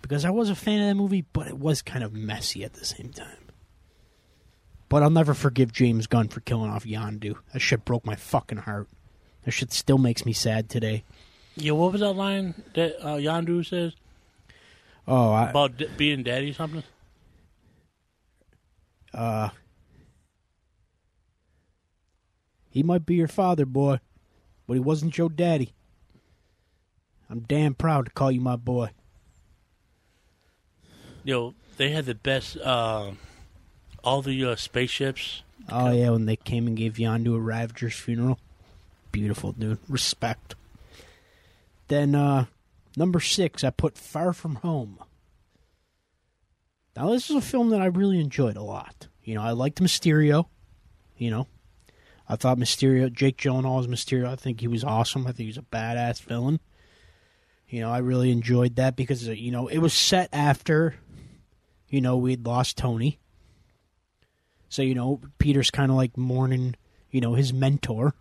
Because I was a fan of that movie, but it was kind of messy at the same time. But I'll never forgive James Gunn for killing off Yondu. That shit broke my fucking heart. That shit still makes me sad today. Yeah, what was that line that uh, Yondu says Oh, I, about d- being daddy something? uh, he might be your father, boy, but he wasn't your daddy. I'm damn proud to call you my boy. Yo, they had the best. Uh, all the uh, spaceships. Oh yeah, when they came and gave Yondu a Ravager's funeral. Beautiful, dude. Respect. Then uh number six, I put Far From Home. Now this is a film that I really enjoyed a lot. You know, I liked Mysterio. You know, I thought Mysterio, Jake Gyllenhaal as Mysterio. I think he was awesome. I think he was a badass villain. You know, I really enjoyed that because uh, you know it was set after, you know, we'd lost Tony. So, you know, Peter's kind of like mourning, you know, his mentor.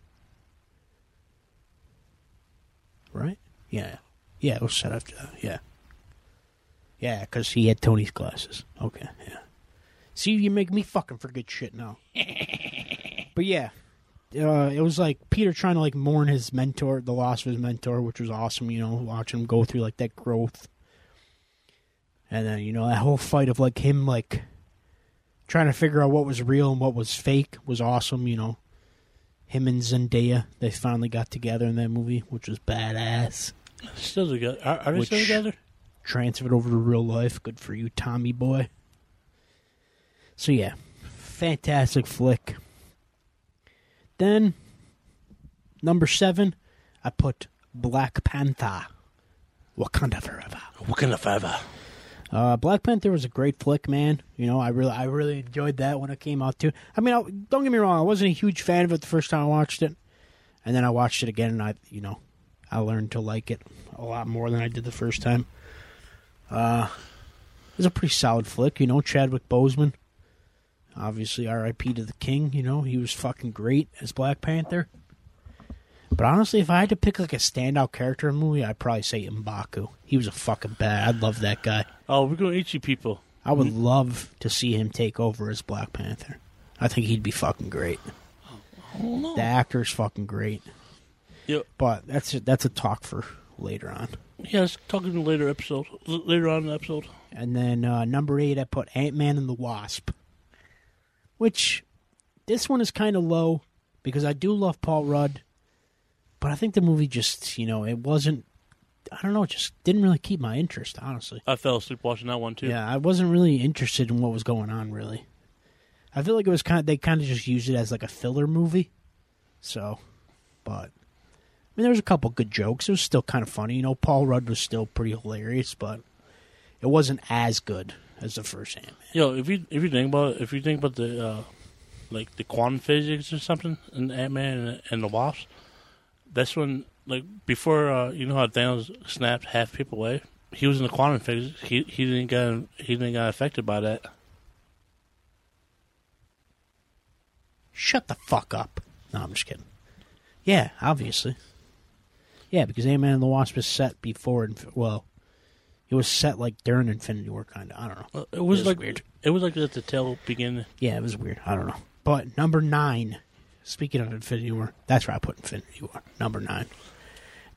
Right? Yeah. Yeah, it was set after that. Yeah. Yeah, because he had Tony's glasses. Okay, yeah. See, you make me fucking forget shit now. *laughs* but yeah, uh, it was like Peter trying to like mourn his mentor, the loss of his mentor, which was awesome. You know, watching him go through like that growth, and then you know that whole fight of like him like trying to figure out what was real and what was fake was awesome. You know, him and Zendaya they finally got together in that movie, which was badass. Still together? Are, are they Which- still together? Transferred over to real life. Good for you, Tommy boy. So yeah, fantastic flick. Then number seven, I put Black Panther, Wakanda Forever. Wakanda Forever. Uh, Black Panther was a great flick, man. You know, I really, I really enjoyed that when it came out too. I mean, I, don't get me wrong, I wasn't a huge fan of it the first time I watched it, and then I watched it again, and I, you know, I learned to like it a lot more than I did the first time. Uh, it was a pretty solid flick, you know. Chadwick Boseman, Obviously, R.I.P. to the King. You know, he was fucking great as Black Panther. But honestly, if I had to pick like a standout character in a movie, I'd probably say M'Baku. He was a fucking bad. I love that guy. Oh, we're gonna eat you people. I would love to see him take over as Black Panther. I think he'd be fucking great. The actor's fucking great. Yep. But that's a, that's a talk for later on. Yeah, let's talk in a later episode. L- later on in the episode. And then uh, number eight, I put Ant Man and the Wasp, which this one is kind of low because I do love Paul Rudd, but I think the movie just, you know, it wasn't. I don't know, it just didn't really keep my interest, honestly. I fell asleep watching that one too. Yeah, I wasn't really interested in what was going on. Really, I feel like it was kind of they kind of just used it as like a filler movie. So, but I mean, there was a couple good jokes. It was still kind of funny. You know, Paul Rudd was still pretty hilarious, but it wasn't as good as the first Ant Man. Yo, if you if you think about it, if you think about the uh, like the quantum physics or something in Ant Man and, and the Wasp, that's when like before uh, you know how Thanos snapped half people away. He was in the quantum phase. He he didn't get he didn't get affected by that. Shut the fuck up. No, I'm just kidding. Yeah, obviously. Yeah, because Ant Man and the Wasp is set before. Inf- well, it was set like during Infinity War, kind of. I don't know. Uh, It was It was like weird. It was like at the tail beginning. Yeah, it was weird. I don't know. But number nine, speaking of Infinity War, that's where I put Infinity War. Number nine.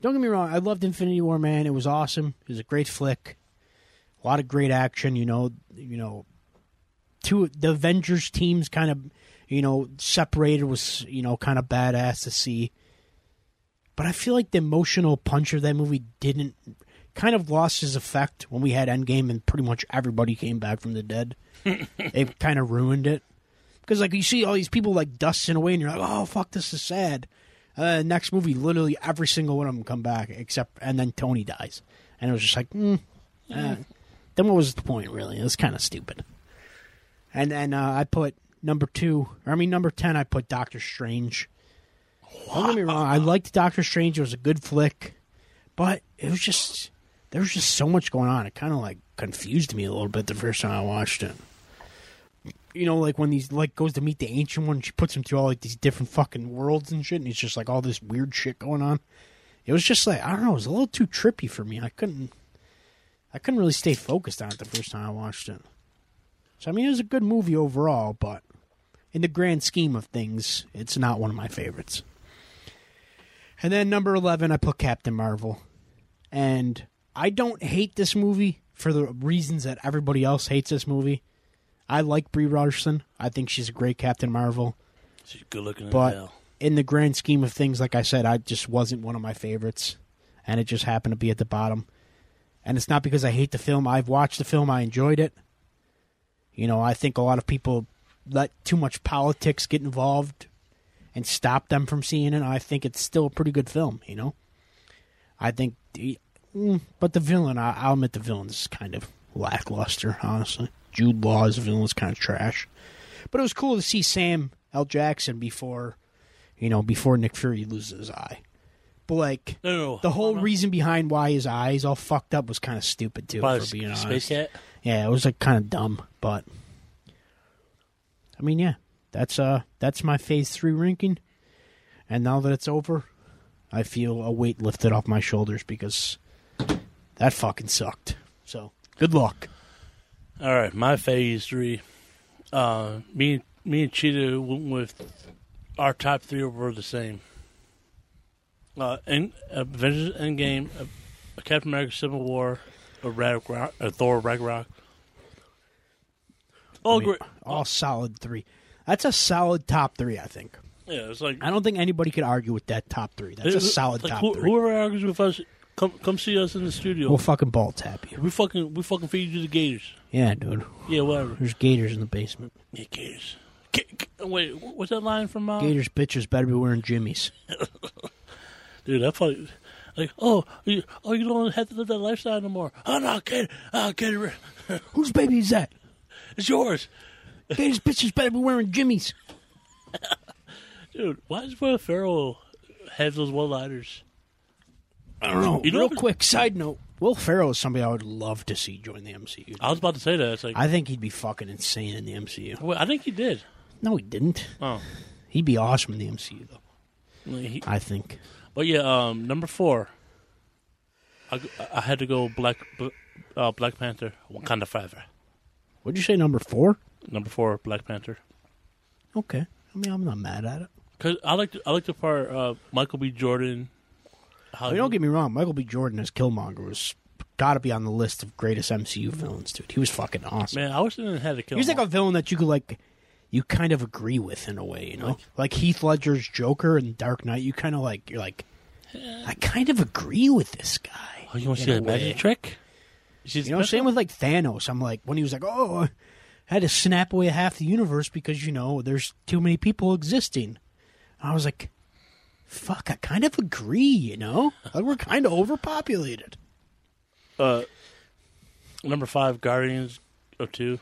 Don't get me wrong, I loved Infinity War, man. It was awesome. It was a great flick. A lot of great action, you know, you know. Two the Avengers teams kind of, you know, separated was, you know, kind of badass to see. But I feel like the emotional punch of that movie didn't kind of lost his effect when we had Endgame and pretty much everybody came back from the dead. *laughs* it kind of ruined it because like you see all these people like dusting away and you're like oh fuck this is sad. Uh, next movie literally every single one of them come back except and then tony dies. And it was just like mm, uh, then what was the point really? It was kind of stupid. And then uh, i put number two or i mean number 10 i put doctor strange. Don't get me wrong i liked doctor strange. It was a good flick. But it was just there was just so much going on. It kind of like confused me a little bit the first time i watched it you know, like when he's like goes to meet the ancient one, she puts him through all like these different fucking worlds and shit, and he's just like all this weird shit going on. It was just like I don't know, it was a little too trippy for me. I couldn't, I couldn't really stay focused on it the first time I watched it. So I mean, it was a good movie overall, but in the grand scheme of things, it's not one of my favorites. And then number eleven, I put Captain Marvel, and I don't hate this movie for the reasons that everybody else hates this movie. I like Brie Larson. I think she's a great Captain Marvel. She's good looking But hell. in the grand scheme of things, like I said, I just wasn't one of my favorites, and it just happened to be at the bottom. And it's not because I hate the film. I've watched the film. I enjoyed it. You know, I think a lot of people let too much politics get involved and stop them from seeing it. I think it's still a pretty good film. You know, I think, the, mm, but the villain, I, I'll admit, the villain is kind of lackluster. Honestly, Jude Law's villain is kind of trash. But it was cool to see Sam L. Jackson before, you know, before Nick Fury loses his eye. But like No, no, no. the whole reason behind why his eye is all fucked up was kind of stupid too. By for being honest, space cat. yeah, it was like kind of dumb. But I mean, yeah, that's uh that's my Phase Three ranking. And now that it's over, I feel a weight lifted off my shoulders because that fucking sucked. So good luck. All right, my phase three. Uh, me, me and Cheetah went with our top three were the same. Uh, in Avengers Endgame, uh, Captain America: Civil War, a Ragnarok, a Thor Ragnarok. Oh, I mean, great! all solid three. That's a solid top three, I think. Yeah, it's like I don't think anybody could argue with that top three. That's a solid like top who- three. Whoever argues with us, come come see us in the studio. We'll fucking ball tap you. we fucking we fucking feed you the gators. Yeah, dude. Yeah, whatever. There's gators in the basement. Yeah, gators. Ga- ga- wait, what's that line from? Uh, Gators bitches better be wearing jimmies. *laughs* Dude, that probably like oh you, oh you don't have to live that lifestyle no more. Oh no, get oh get it. *laughs* Whose baby is that? It's yours, Gators bitches better be wearing jimmies. *laughs* dude. Why does Will Ferrell have those one liners? I don't know. You know Real quick side note. Will Ferrell is somebody I would love to see join the MCU. I was about to say that. It's like, I, I think he'd be fucking insane in the MCU. well, I think he did. No, he didn't. Oh, He'd be awesome in the MCU though. he, I think. but yeah, um, number four. I had to go Black Bl- uh, Black Panther Wakanda Forever. What'd you say? Number four? Number four, Black Panther. Okay. I mean, I'm not mad at it. Cause I like the, I like the part uh, Michael B. Jordan. I mean, don't get me wrong. Michael B. Jordan as Killmonger was got to be on the list of greatest MCU mm-hmm. villains, dude. He was fucking awesome. man, I wish they didn't have to kill. He was like a villain that you could like, you kind of agree with in a way, you know, like Heath Ledger's Joker in Dark Knight. You kind of like, you're like, I kind of agree with this guy. Oh, you want to see a that magic trick? She's You know, same with like Thanos. I'm like, when he was like, oh, I had to snap away half the universe because you know there's too many people existing. I was like, fuck, I kind of agree. You know, like we're kind of overpopulated. uh, number five, Guardians of Two,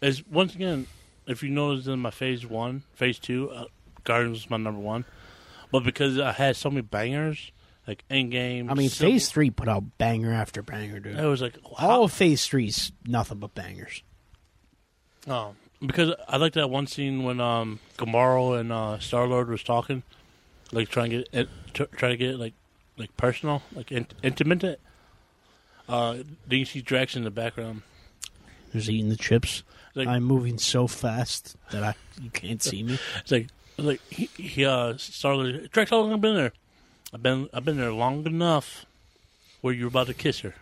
is once again, if you notice in my phase one, phase two, uh, Guardians was my number one, but because I had so many bangers, like Endgame. I mean, Civil- Phase Three put out banger after banger, dude. It was like All of Phase Three's nothing but bangers. Oh, because I like that one scene when um Gamora and uh, Star Lord was talking, like trying to get it, try to get it like like personal, like in- intimate. Uh, then you see Drax in the background. There's eating the chips. Like- I'm moving so fast that I you can't see me. *laughs* It's like like he, he uh Star Lord Drax, how long have I been there? I've been I've been there long enough where you're about to kiss her.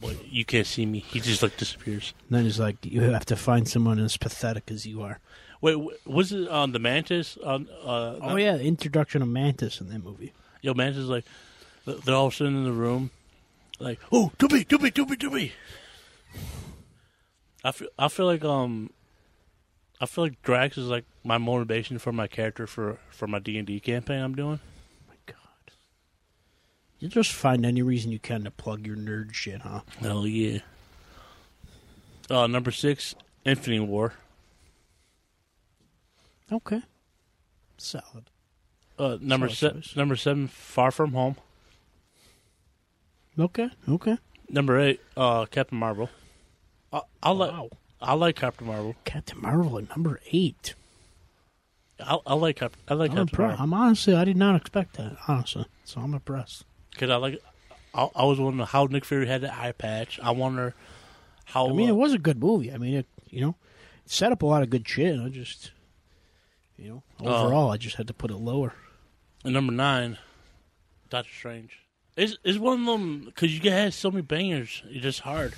But you can't see me. He just like disappears. And then he's like, you have to find someone as pathetic as you are. Wait, was it on the Mantis? On uh, Oh yeah, the introduction of Mantis in that movie. Yo, Mantis is like, they're all sitting in the room, like, oh, to me, to me, to me, to me. I feel, I feel like, um, I feel like Drax is like my motivation for my character for for my D and D campaign I'm doing. my God. You just find any reason you can to plug your nerd shit, huh? Hell yeah. Uh, number six, Infinity War. Okay. Solid. Uh, number Solid se- number seven, Far From Home. Okay. Okay. Number eight, uh, Captain Marvel. I, I like I like Captain Marvel. Captain Marvel at number eight. I, I like Cap- I like I'm, Captain impre- Marvel. I'm honestly, I did not expect that, honestly. So I'm impressed. Because I like, I, I was wondering how Nick Fury had the eye patch. I wonder how. I mean, uh, it was a good movie. I mean, it, you know, it set up a lot of good shit. I just, you know, Oh. overall, I just had to put it lower. and number nine, Doctor Strange. It's it's one of them because you have so many bangers. It's just hard.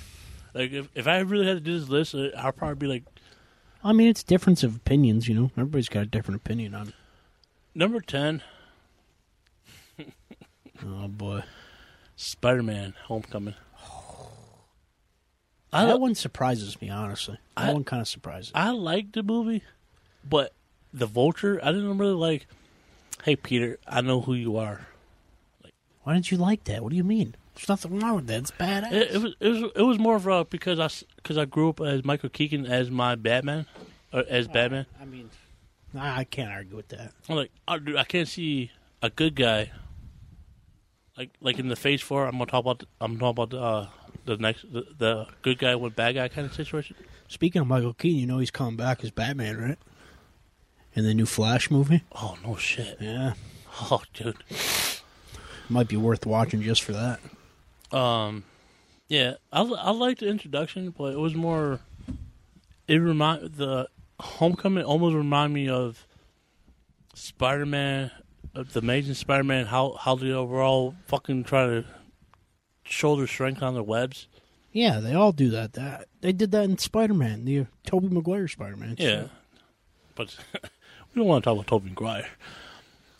Like if if I really had to do this list, uh, I'd probably be like I mean, it's difference of opinions, you know. Everybody's got a different opinion on it. number ten, *laughs* Oh boy, Spider Man Homecoming. I that one surprises me. Honestly, that I- one kind of surprises. me. I liked the movie, but the Vulture I didn't really like. Hey Peter, I know who you are. Like, Why didn't you like that? What do you mean? There's nothing wrong with that. It's badass. It, it was it was it was more of a because I because I grew up as Michael Keaton as my Batman, or as Batman. I mean, I I can't argue with that. I'm like, oh, dude, I can't see a good guy. Like like in the Phase Four, I'm gonna talk about. I'm talking about uh, the next the, the good guy with bad guy kind of situation. Speaking of Michael Keaton, you know he's coming back as Batman, right? In the new Flash movie. Oh no shit! Yeah, Oh dude. might be worth watching just for that. Um, yeah, I I liked the introduction, but it was more. It remind the Homecoming almost remind me of Spider Man, of the Amazing Spider Man. How how they overall fucking try to shoulder strength on their webs. Yeah, they all do that. That they did that in Spider Man, the Tobey Maguire Spider Man. Yeah, but *laughs* we don't want to talk about Tobey Maguire.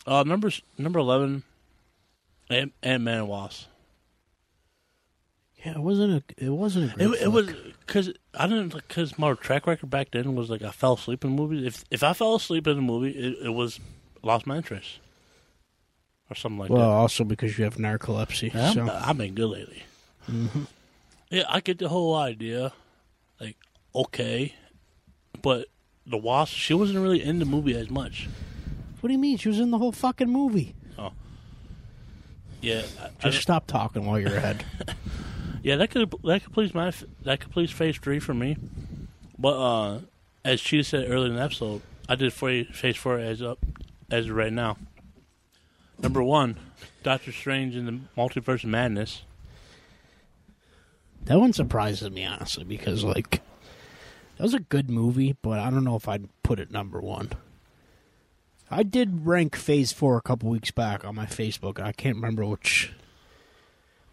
Uh, number number eleven, Ant Man and Wasp. yeah. It wasn't a. It wasn't a. Great It, it was because I didn't because my track record back then was like I fell asleep in movies. If if I fell asleep in a movie, it, it was lost my interest or something like that. well, also because you have narcolepsy. that. so. I've been good lately. Yeah, I get the whole idea. Like, okay, but the Wasp, she wasn't really in the movie as much. What do you mean? She was in the whole fucking movie. Oh. Yeah, I- I Just stop talking while you're ahead. *laughs* Yeah, that could that could please my that could please phase three for me. But uh as she said earlier in the episode, I did for phase four as up as of right now. Number one, Doctor Strange in the Multiverse of Madness. that one surprises me honestly because like that was a good movie, but I don't know if I'd put it number one. I did rank Phase Four a couple weeks back on my Facebook. I can't remember which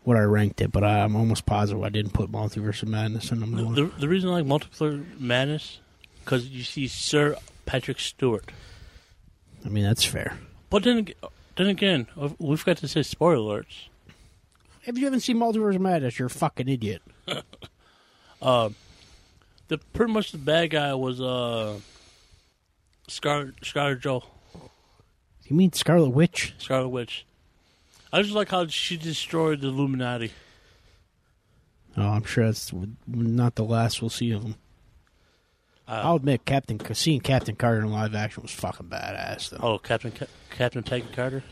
what I ranked it, but I, I'm almost positive I didn't put Multiverse of Madness in number The, one. the, the reason I like Multiverse Madness because you see Sir Patrick Stewart. I mean, that's fair. But then then again, uh, we've got to say spoiler alerts. If you haven't seen Multiverse of Madness, you're a fucking idiot. *laughs* Um, The pretty much the bad guy was uh Scar Scarlet Joe. You mean Scarlet Witch? Scarlet Witch. I just like how she destroyed the Illuminati. Oh, I'm sure that's not the last we'll see of them. Uh, I'll admit, Captain seeing Captain Carter in live action was fucking badass. Though oh, Captain Ca- Captain Carter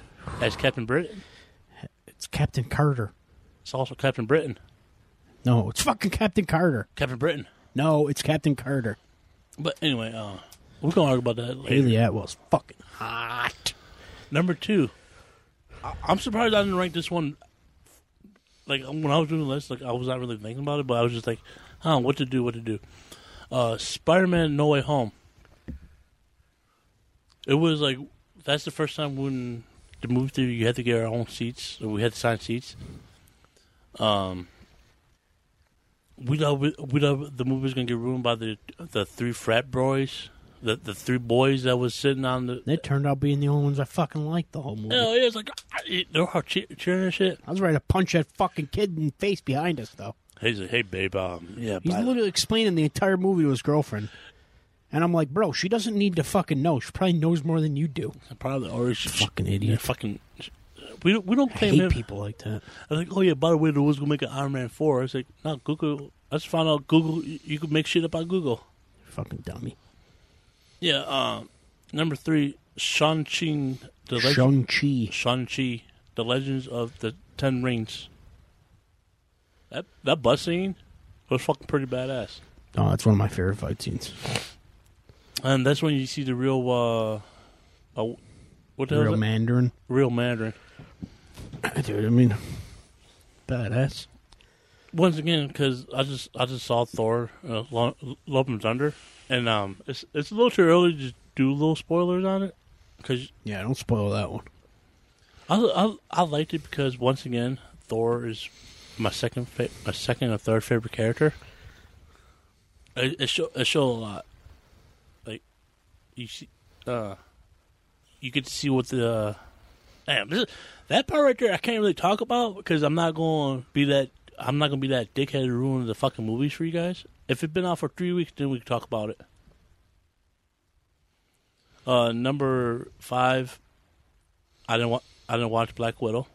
as Captain Britain. it's Captain Carter. It's also Captain Britain. No, it's fucking Captain Carter. Captain Britain. No, it's Captain Carter. But anyway, uh, we're gonna talk about that later. Hayley Atwell's fucking hot. Number two, I- I'm surprised I didn't rank this one. Like when I was doing the list, like I was not really thinking about it, but I was just like, "Huh, what to do? What to do?" Uh, Spider-Man: No Way Home. It was like that's the first time when the movie theater you had to get our own seats, or we had to sign seats. Um, we thought we, we the movie was gonna get ruined by the the three frat boys, the the three boys that was sitting on the They turned out being the only ones I fucking liked the whole movie. Hell yeah, it's like they were all cheer- cheering and shit. I was ready to punch that fucking kid in the face behind us, though. He's like, hey babe, um, yeah, He's bye. literally explaining the entire movie to his girlfriend. And I'm like, bro, she doesn't need to fucking know. She probably knows more than you do. probably or she, Fucking idiot. fucking. We don't we don't I claim hate him. people like that. I was like, oh yeah, by the way, there was gonna make an Iron Man four. I was like, no, Google. I just found out Google. You, you could make shit up on Google. Fucking dummy. Yeah. Um, number three, Shang Chi, the legend. Shang-Chi. Shang Chi, the Legends of the Ten Rings. That that bus scene was fucking pretty badass. Oh, that's one of my favorite fight scenes. And that's when you see the real, uh, uh what the hell Real? Mandarin. Real Mandarin. Dude, I mean, badass. Once again, because I just I just saw Thor, uh, Lo- Love and Thunder, and um, it's it's a little too early to do little spoilers on it, because Yeah, don't spoil that one. I, I I liked it because once again, Thor is my second fa- my second or third favorite character. It, it show it show a lot, like you see, uh, you get to see what the uh, damn this, that part right there. I can't really talk about because I'm not going to be that. I'm not going to be that dickhead to ruin the fucking movies for you guys. If it's been out for three weeks, then we can talk about it. Uh, number five, I didn't wa- I didn't watch Black Widow.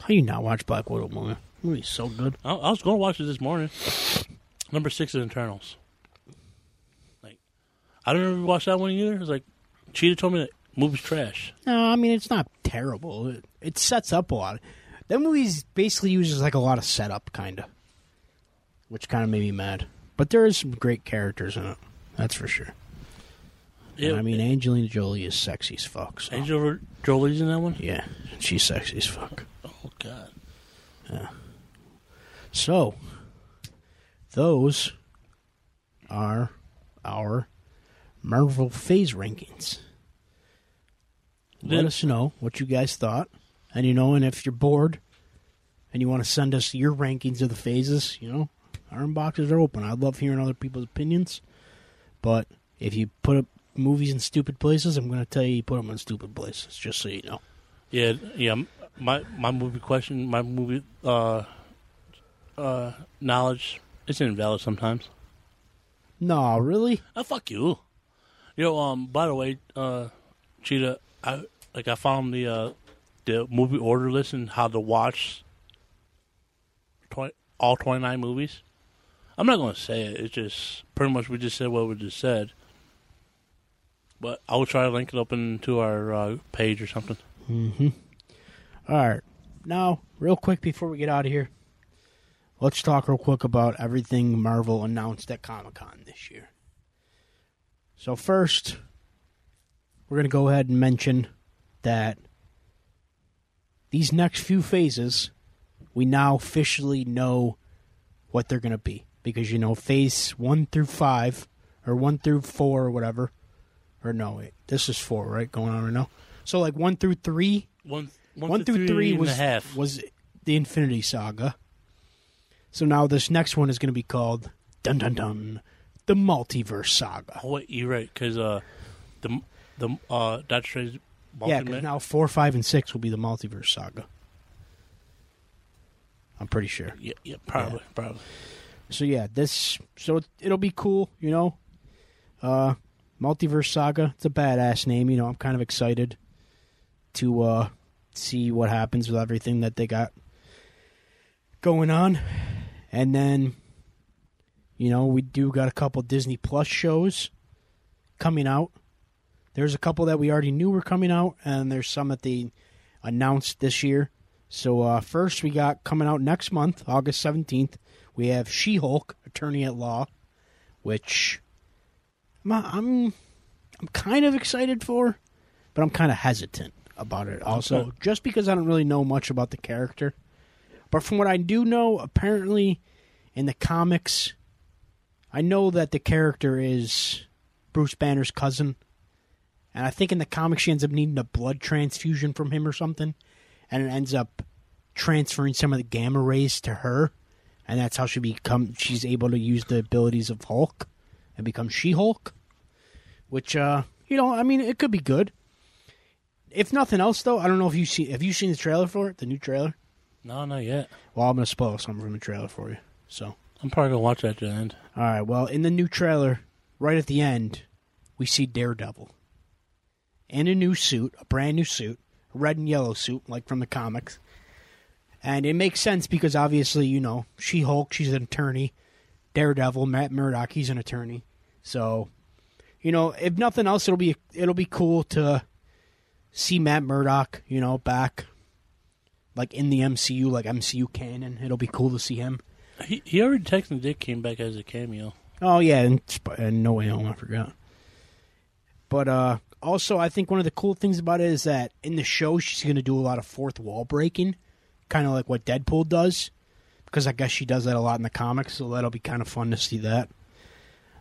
How you not watch Black Widow movie? Movie's so good. I, I was going to watch it this morning. Number six is Eternals. Like, I don't ever watch that one either. It's like, Cheetah told me that movie's trash. No, I mean it's not terrible. It, it sets up a lot. That movie's basically uses like a lot of setup, kind of, which kind of made me mad. But there is some great characters in it. That's for sure. Yeah, And I mean, Angelina Jolie is sexy as fuck. So. Angel Jolie's in that one. Yeah, she's sexy as fuck. Oh God. Yeah. So, those are our Marvel phase rankings. Let Then- us know what you guys thought. And you know, and if you're bored and you want to send us your rankings of the phases, you know, our inboxes are open. I love hearing other people's opinions. But if you put up movies in stupid places, I'm going to tell you you put them in stupid places, just so you know. Yeah, yeah. My my movie question, my movie uh uh knowledge, it's invalid sometimes. No, really? Oh fuck you. You know, um. By the way, uh, Cheetah, I like I found the uh the movie order list and how to watch 20, all twenty nine movies. I'm not to say it. It's just pretty much we just said what we just said. But I will try to link it up into our uh, page or something. Mm-hmm. All right. Now, real quick before we get out of here, let's talk real quick about everything Marvel announced at Comic Con this year. So, first, we're going to go ahead and mention that these next few phases, we now officially know what they're going to be. Because, you know, phase one through five, or one through four, or whatever. Or no, wait, this is four, right? Going on right now. So, like one through three. three, One, one, through three and was half. was the Infinity Saga. So now this next one is going to be called Dun Dun Dun, the Multiverse Saga. Oh, wait, you're right, because uh, the the uh, Doctor Strange. yeah, Multi- because now four, five, and six will be the Multiverse Saga. I'm pretty sure. yeah, yeah, probably, probably. So yeah, this so it, it'll be cool, you know. Uh, Multiverse Saga. It's a badass name, you know. I'm kind of excited to uh see what happens with everything that they got going on, and then you know we do got a couple Disney Plus shows coming out. There's a couple that we already knew were coming out, and there's some that they announced this year. So uh, first, we got coming out next month, August seventeenth. We have She-Hulk, Attorney at Law, which I'm I'm, I'm kind of excited for, but I'm kind of hesitant about it. Also, Okay. just because I don't really know much about the character, but from what I do know, apparently in the comics, I know that the character is Bruce Banner's cousin, and I think in the comics she ends up needing a blood transfusion from him or something, and it ends up transferring some of the gamma rays to her, and that's how she become she's able to use the abilities of Hulk and become She-Hulk, which uh you know I mean it could be good. If nothing else though, I don't know if you see have you seen the trailer for it, the new trailer? No, not yet. Well, I'm gonna spoil something from the trailer for you. So, I'm probably gonna watch that to the end. all right. Well, in the new trailer, right at the end, we see Daredevil in a new suit, a brand new suit, a red and yellow suit, like from the comics. And it makes sense because obviously, you know, She Hulk, she's an attorney. Daredevil, Matt Murdock, he's an attorney. So, you know, if nothing else, it'll be it'll be cool to see Matt Murdock, you know, back like in the MCU, like MCU canon. It'll be cool to see him. He he already texted Dick came back as a cameo. Oh yeah, and, and No Way Home, I forgot. But uh, also, I think one of the cool things about it is that in the show, she's going to do a lot of fourth wall breaking, kind of like what Deadpool does, because I guess she does that a lot in the comics. So that'll be kind of fun to see that.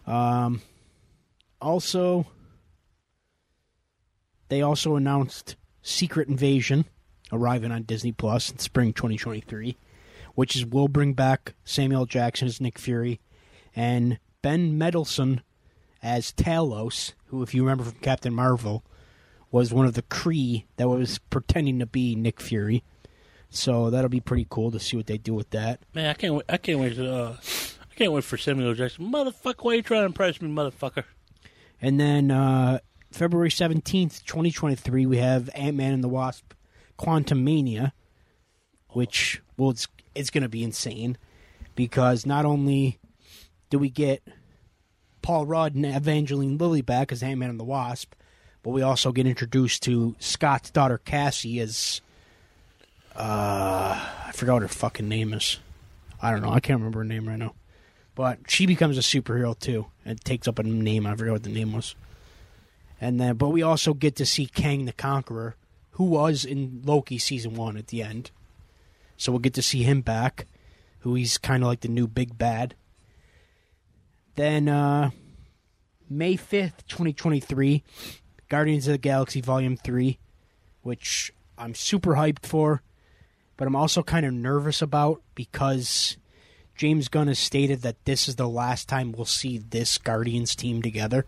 Um, also, they also announced Secret Invasion arriving on Disney Plus in spring 2023, which is will bring back Samuel Jackson as Nick Fury and Ben Mendelsohn as Talos, who, if you remember from Captain Marvel, was one of the Kree that was pretending to be Nick Fury. So that'll be pretty cool to see what they do with that. Man, I can't wait. I can't wait to. Uh, I can't wait for Samuel Jackson. Motherfucker, why you trying to impress me, motherfucker? And then uh, February 17th, 2023, we have Ant Man and the Wasp Quantum Mania, which, well, it's, it's going to be insane because not only do we get Paul Rudd and Evangeline Lilly back as Ant Man and the Wasp, but we also get introduced to Scott's daughter Cassie as. Uh, I forgot what her fucking name is. I don't know. I can't remember her name right now. But she becomes a superhero too, and takes up a name. I forgot what the name was. And then, but we also get to see Kang the Conqueror, who was in Loki season one at the end. So we'll get to see him back, who he's kind of like the new big bad. Then uh, May fifth, twenty twenty three, Guardians of the Galaxy Volume three, which I'm super hyped for, but I'm also kind of nervous about because James Gunn has stated that this is the last time we'll see this Guardians team together.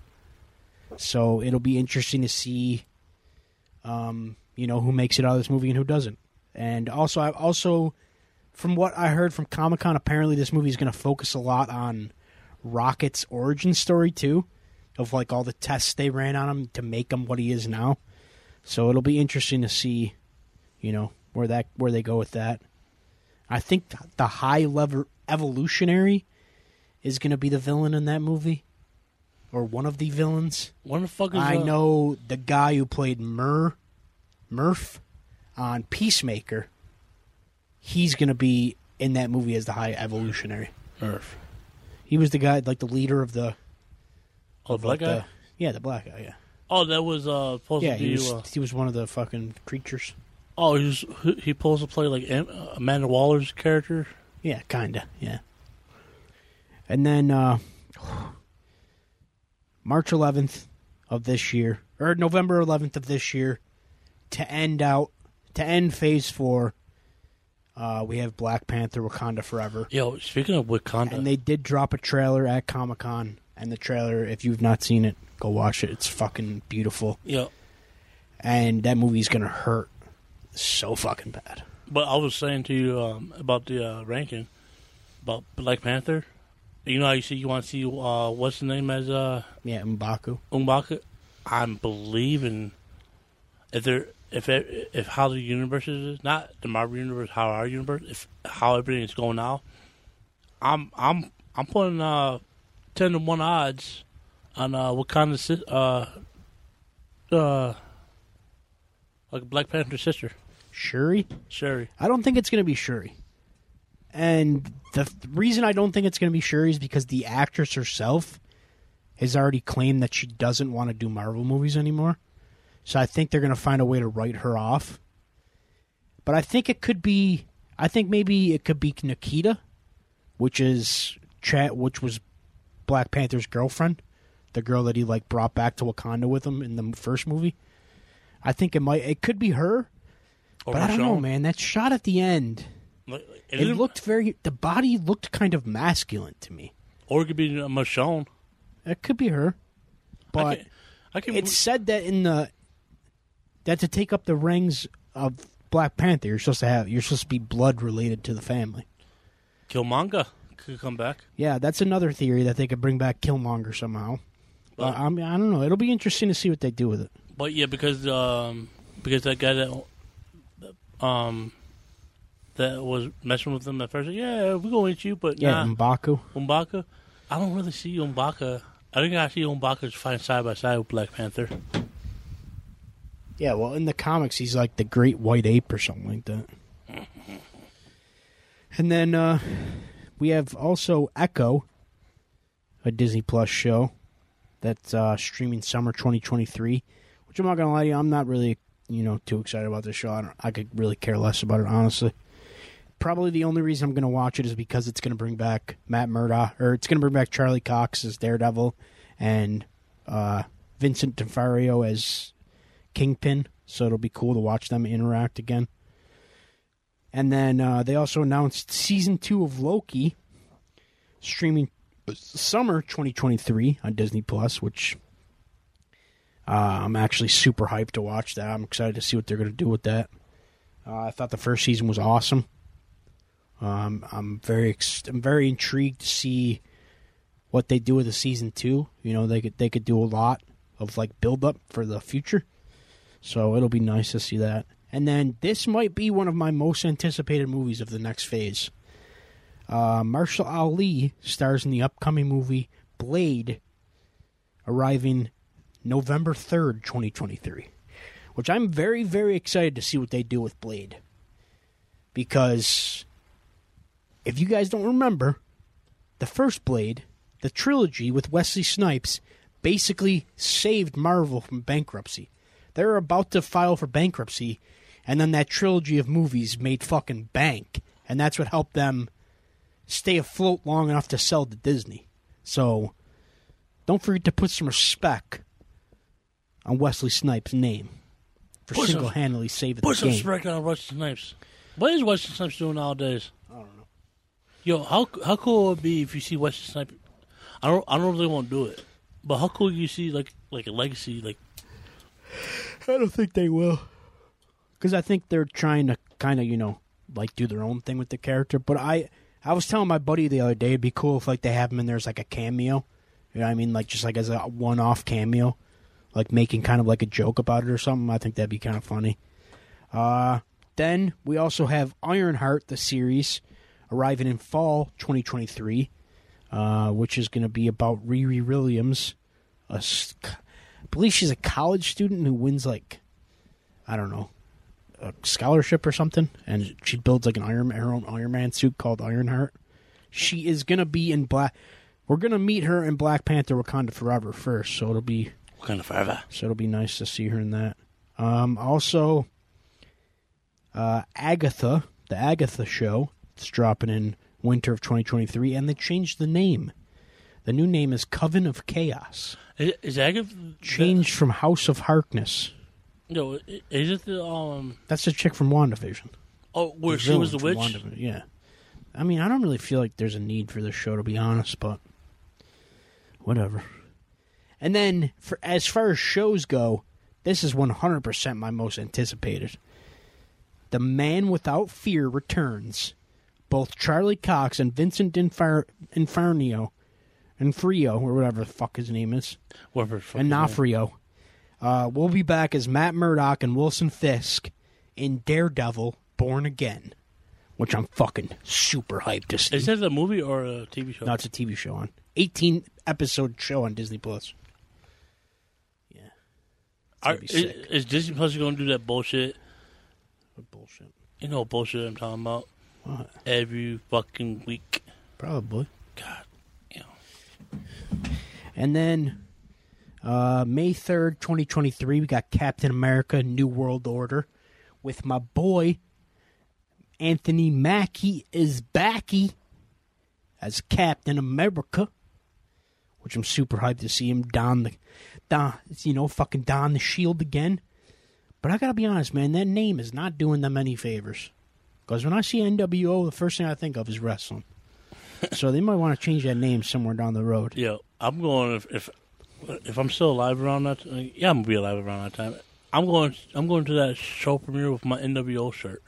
So it'll be interesting to see, um, you know, who makes it out of this movie and who doesn't. And also, I also, from what I heard from Comic Con, apparently this movie is going to focus a lot on Rocket's origin story too, of like all the tests they ran on him to make him what he is now. So it'll be interesting to see, you know, where that where they go with that. I think the high level evolutionary is going to be the villain in that movie, or one of the villains. What the fuck I know the guy who played Mur, Murph. on Peacemaker, he's going to be in that movie as the High Evolutionary. Earth. He was the guy, like the leader of the. Oh, of, black like, guy. the- yeah, the black guy. Yeah, Oh, that was uh supposed yeah. to be. He was uh, he was one of the fucking creatures. oh, he was he supposed to play like Amanda Waller's character. Yeah, kinda. Yeah. And then uh March 11th of this year, or November 11th of this year, to end out to end Phase Four. Uh, we have Black Panther: Wakanda Forever, Yo, speaking of Wakanda, and they did drop a trailer at Comic Con. And the trailer, if you've not seen it, go watch it. It's fucking beautiful, yo, and that movie's gonna hurt so fucking bad. but I was saying to you um, about the uh, ranking about Black Panther. You know how you see you want to see uh, what's the name as uh, Yeah, M'Baku. Umbaka. I'm believing if there if it, if how the universe is not the Marvel universe, how our universe, if how everything is going now. I'm I'm I'm putting uh ten to one odds on uh Wakanda si- uh uh like Black Panther's sister Shuri. Shuri. I don't think it's going to be Shuri. And the th- reason I don't think it's going to be Shuri is because the actress herself has already claimed that she doesn't want to do Marvel movies anymore. So I think they're going to find a way to write her off. But I think it could be I think maybe it could be Nikita, which is chat which was Black Panther's girlfriend, the girl that he like brought back to Wakanda with him in the first movie. I think it might it could be her, Or but I don't know, man. That shot at the end, it didn't- looked very. The body looked kind of masculine to me. or it could be Michonne. It could be her, I but can, I can it's said that in the that to take up the rings of Black Panther, you're supposed to have you're supposed to be blood related to the family. Killmonger could come back. Yeah, that's another theory that they could bring back Killmonger somehow. But I mean, I don't know. It'll be interesting to see what they do with it. But yeah, because um, because that guy that um that was messing with them at first, yeah, we're gonna eat you, but Yeah, nah, M'Baku. Umbaka. I don't really see Umbaka. I think I see Umbaka fighting side by side with Black Panther. Yeah, well, in the comics, he's like the Great White Ape or something like that. *laughs* And then uh, we have also Echo, a Disney Plus show that's uh, streaming summer 2023. Which I'm not gonna lie to you, I'm not really you know too excited about this show. I, don't, I could really care less about it honestly. Probably the only reason I'm gonna watch it is because it's gonna bring back Matt Murdock, or it's gonna bring back Charlie Cox as Daredevil, and uh, Vincent D'Onofrio as Kingpin, so it'll be cool to watch them interact again. And then uh, they also announced season two of Loki, streaming summer 2023 on Disney Plus, which uh, I'm actually super hyped to watch that. I'm excited to see what they're going to do with that. Uh, I thought the first season was awesome. Um, I'm very I'm very intrigued to see what they do with the season two. You know, they could they could do a lot of like build up for the future. So it'll be nice to see that. And then this might be one of my most anticipated movies of the next phase. Uh, Mahershala Ali stars in the upcoming movie Blade, arriving November 3rd, 2023. Which I'm very, very excited to see what they do with Blade. Because if you guys don't remember, the first Blade, the trilogy with Wesley Snipes, basically saved Marvel from bankruptcy. They were about to file for bankruptcy, and then that trilogy of movies made fucking bank, and that's what helped them stay afloat long enough to sell to Disney. So, don't forget to put some respect on Wesley Snipes' name for Put single-handedly saving the Disney. Put the some game. respect on Wesley Snipes. What is Wesley Snipes doing nowadays? I don't know. Yo, how how cool would it be if you see Wesley Snipes? I don't I don't know if they won't do it, but how cool you see like like a legacy like I don't think they will. Because I think they're trying to kind of, you know, like do their own thing with the character. But I, I was telling my buddy the other day, it'd be cool if like they have him in there as like a cameo. You know what I mean? Like just like as a one-off cameo, like making kind of like a joke about it or something. I think that'd be kind of funny. Uh, then we also have Ironheart, the series, arriving in fall 2023, uh, which is going to be about Riri Williams, a believe she's a college student who wins like I don't know a scholarship or something, and she builds like an Iron her own Iron Man suit called Ironheart. She is gonna be in Black. We're gonna meet her in Black Panther: Wakanda Forever first, so it'll be Wakanda forever. so it'll be nice to see her in that. Um, also, uh, Agatha, the Agatha show, it's dropping in winter of 2023, and they changed the name. The new name is Coven of Chaos, Is, is Agatha changed from House of Harkness. No, is it the um? That's the chick from WandaVision. Oh, where The she was the witch. Yeah. I mean, I don't really feel like there's a need for this show, to be honest, but whatever. And then, for as far as shows go, this is 100% my most anticipated. The Man Without Fear returns. Both Charlie Cox and Vincent Infar- Infarnio, Infrio, or whatever the fuck his name is, Whatever. and Nafrio. Uh, we'll be back as Matt Murdock and Wilson Fisk in Daredevil Born Again, which I'm fucking super hyped to see. Is that a movie or a TV show? no, it's a TV show on 18 episode show on Disney Plus. Yeah, Are, is, is Disney Plus going to do that bullshit? What bullshit. You know what bullshit I'm talking about? What? Every fucking week. Probably. God. And then uh, May 3rd, 2023, we got Captain America New World Order with my boy Anthony Mackie is backy as Captain America, which I'm super hyped to see him don the don you know fucking don the shield again. But I gotta be honest, man, that name is not doing them any favors. Because when I see NWO, the first thing I think of is wrestling. So they might want to change that name somewhere down the road. Yeah, I'm going if if if I'm still alive around that. uh, Yeah, I'm gonna be alive around that time. I'm going. I'm going to that show premiere with my NWO shirt.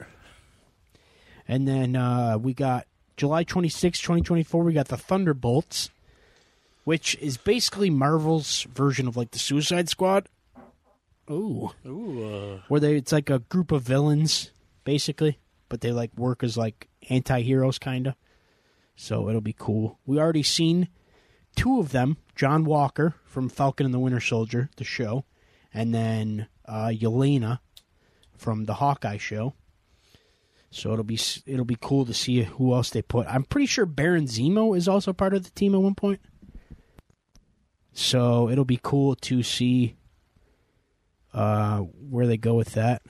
And then uh, we got July 26, 2024, we got the Thunderbolts, which is basically Marvel's version of like the Suicide Squad. Ooh. Ooh, uh, Where they it's like a group of villains, basically, but they like work as like anti heroes kinda. So it'll be cool. We already seen two of them, John Walker from Falcon and the Winter Soldier, the show, and then uh Yelena from the Hawkeye show. So it'll be it'll be cool to see who else they put. I'm pretty sure Baron Zemo is also part of the team at one point. So it'll be cool to see uh, where they go with that.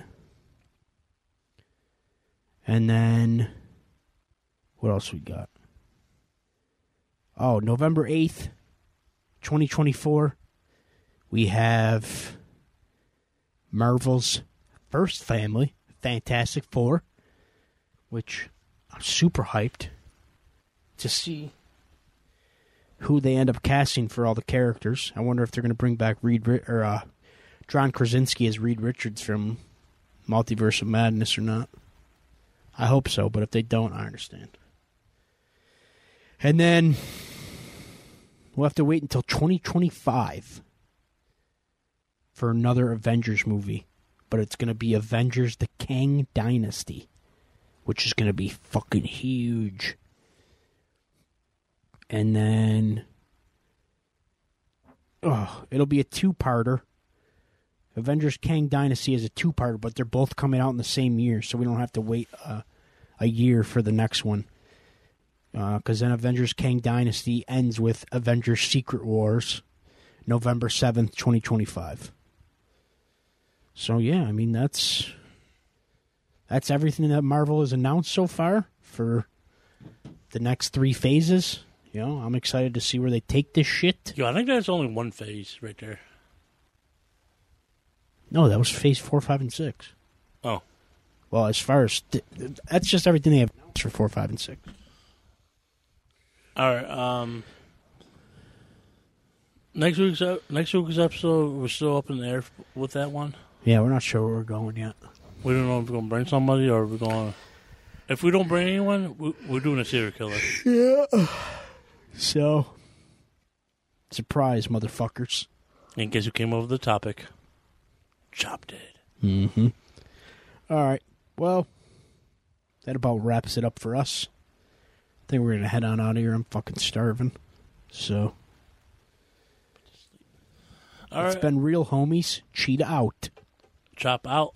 And then what else we got? Oh, November 8th, 2024, we have Marvel's first family, Fantastic Four, which I'm super hyped to see who they end up casting for all the characters. I wonder if they're going to bring back Reed or uh, John Krasinski as Reed Richards from Multiverse of Madness or not. I hope so, but if they don't, I understand. And then we'll have to wait until 2025 for another Avengers movie, but it's going to be Avengers the Kang Dynasty, which is going to be fucking huge. And then oh, it'll be a two-parter. Avengers Kang Dynasty is a two-parter, but they're both coming out in the same year, so we don't have to wait uh, a year for the next one. Uh, because then Avengers Kang Dynasty ends with Avengers Secret Wars, November seventh, twenty twenty-five. So yeah, I mean that's that's everything that Marvel has announced so far for the next three phases. You know, I'm excited to see where they take this shit. yo, I think that's only one phase right there. No, that was phase four, five, and six. Oh, Well, as far as th- that's just everything they have announced for four, five, and six. All right. Um, next week's next week's episode, we're still up in the air with that one. Yeah, we're not sure where we're going yet. We don't know if we're gonna bring somebody or we're gonna. If we don't bring anyone, we, we're doing a serial killer. Yeah. So, surprise, motherfuckers. In case you came over the topic, chopped it. Mm-hmm. All right. Well, that about wraps it up for us. Think we're gonna head on out of here. I'm fucking starving. So All it's right, been real homies. Cheetah out. chop out.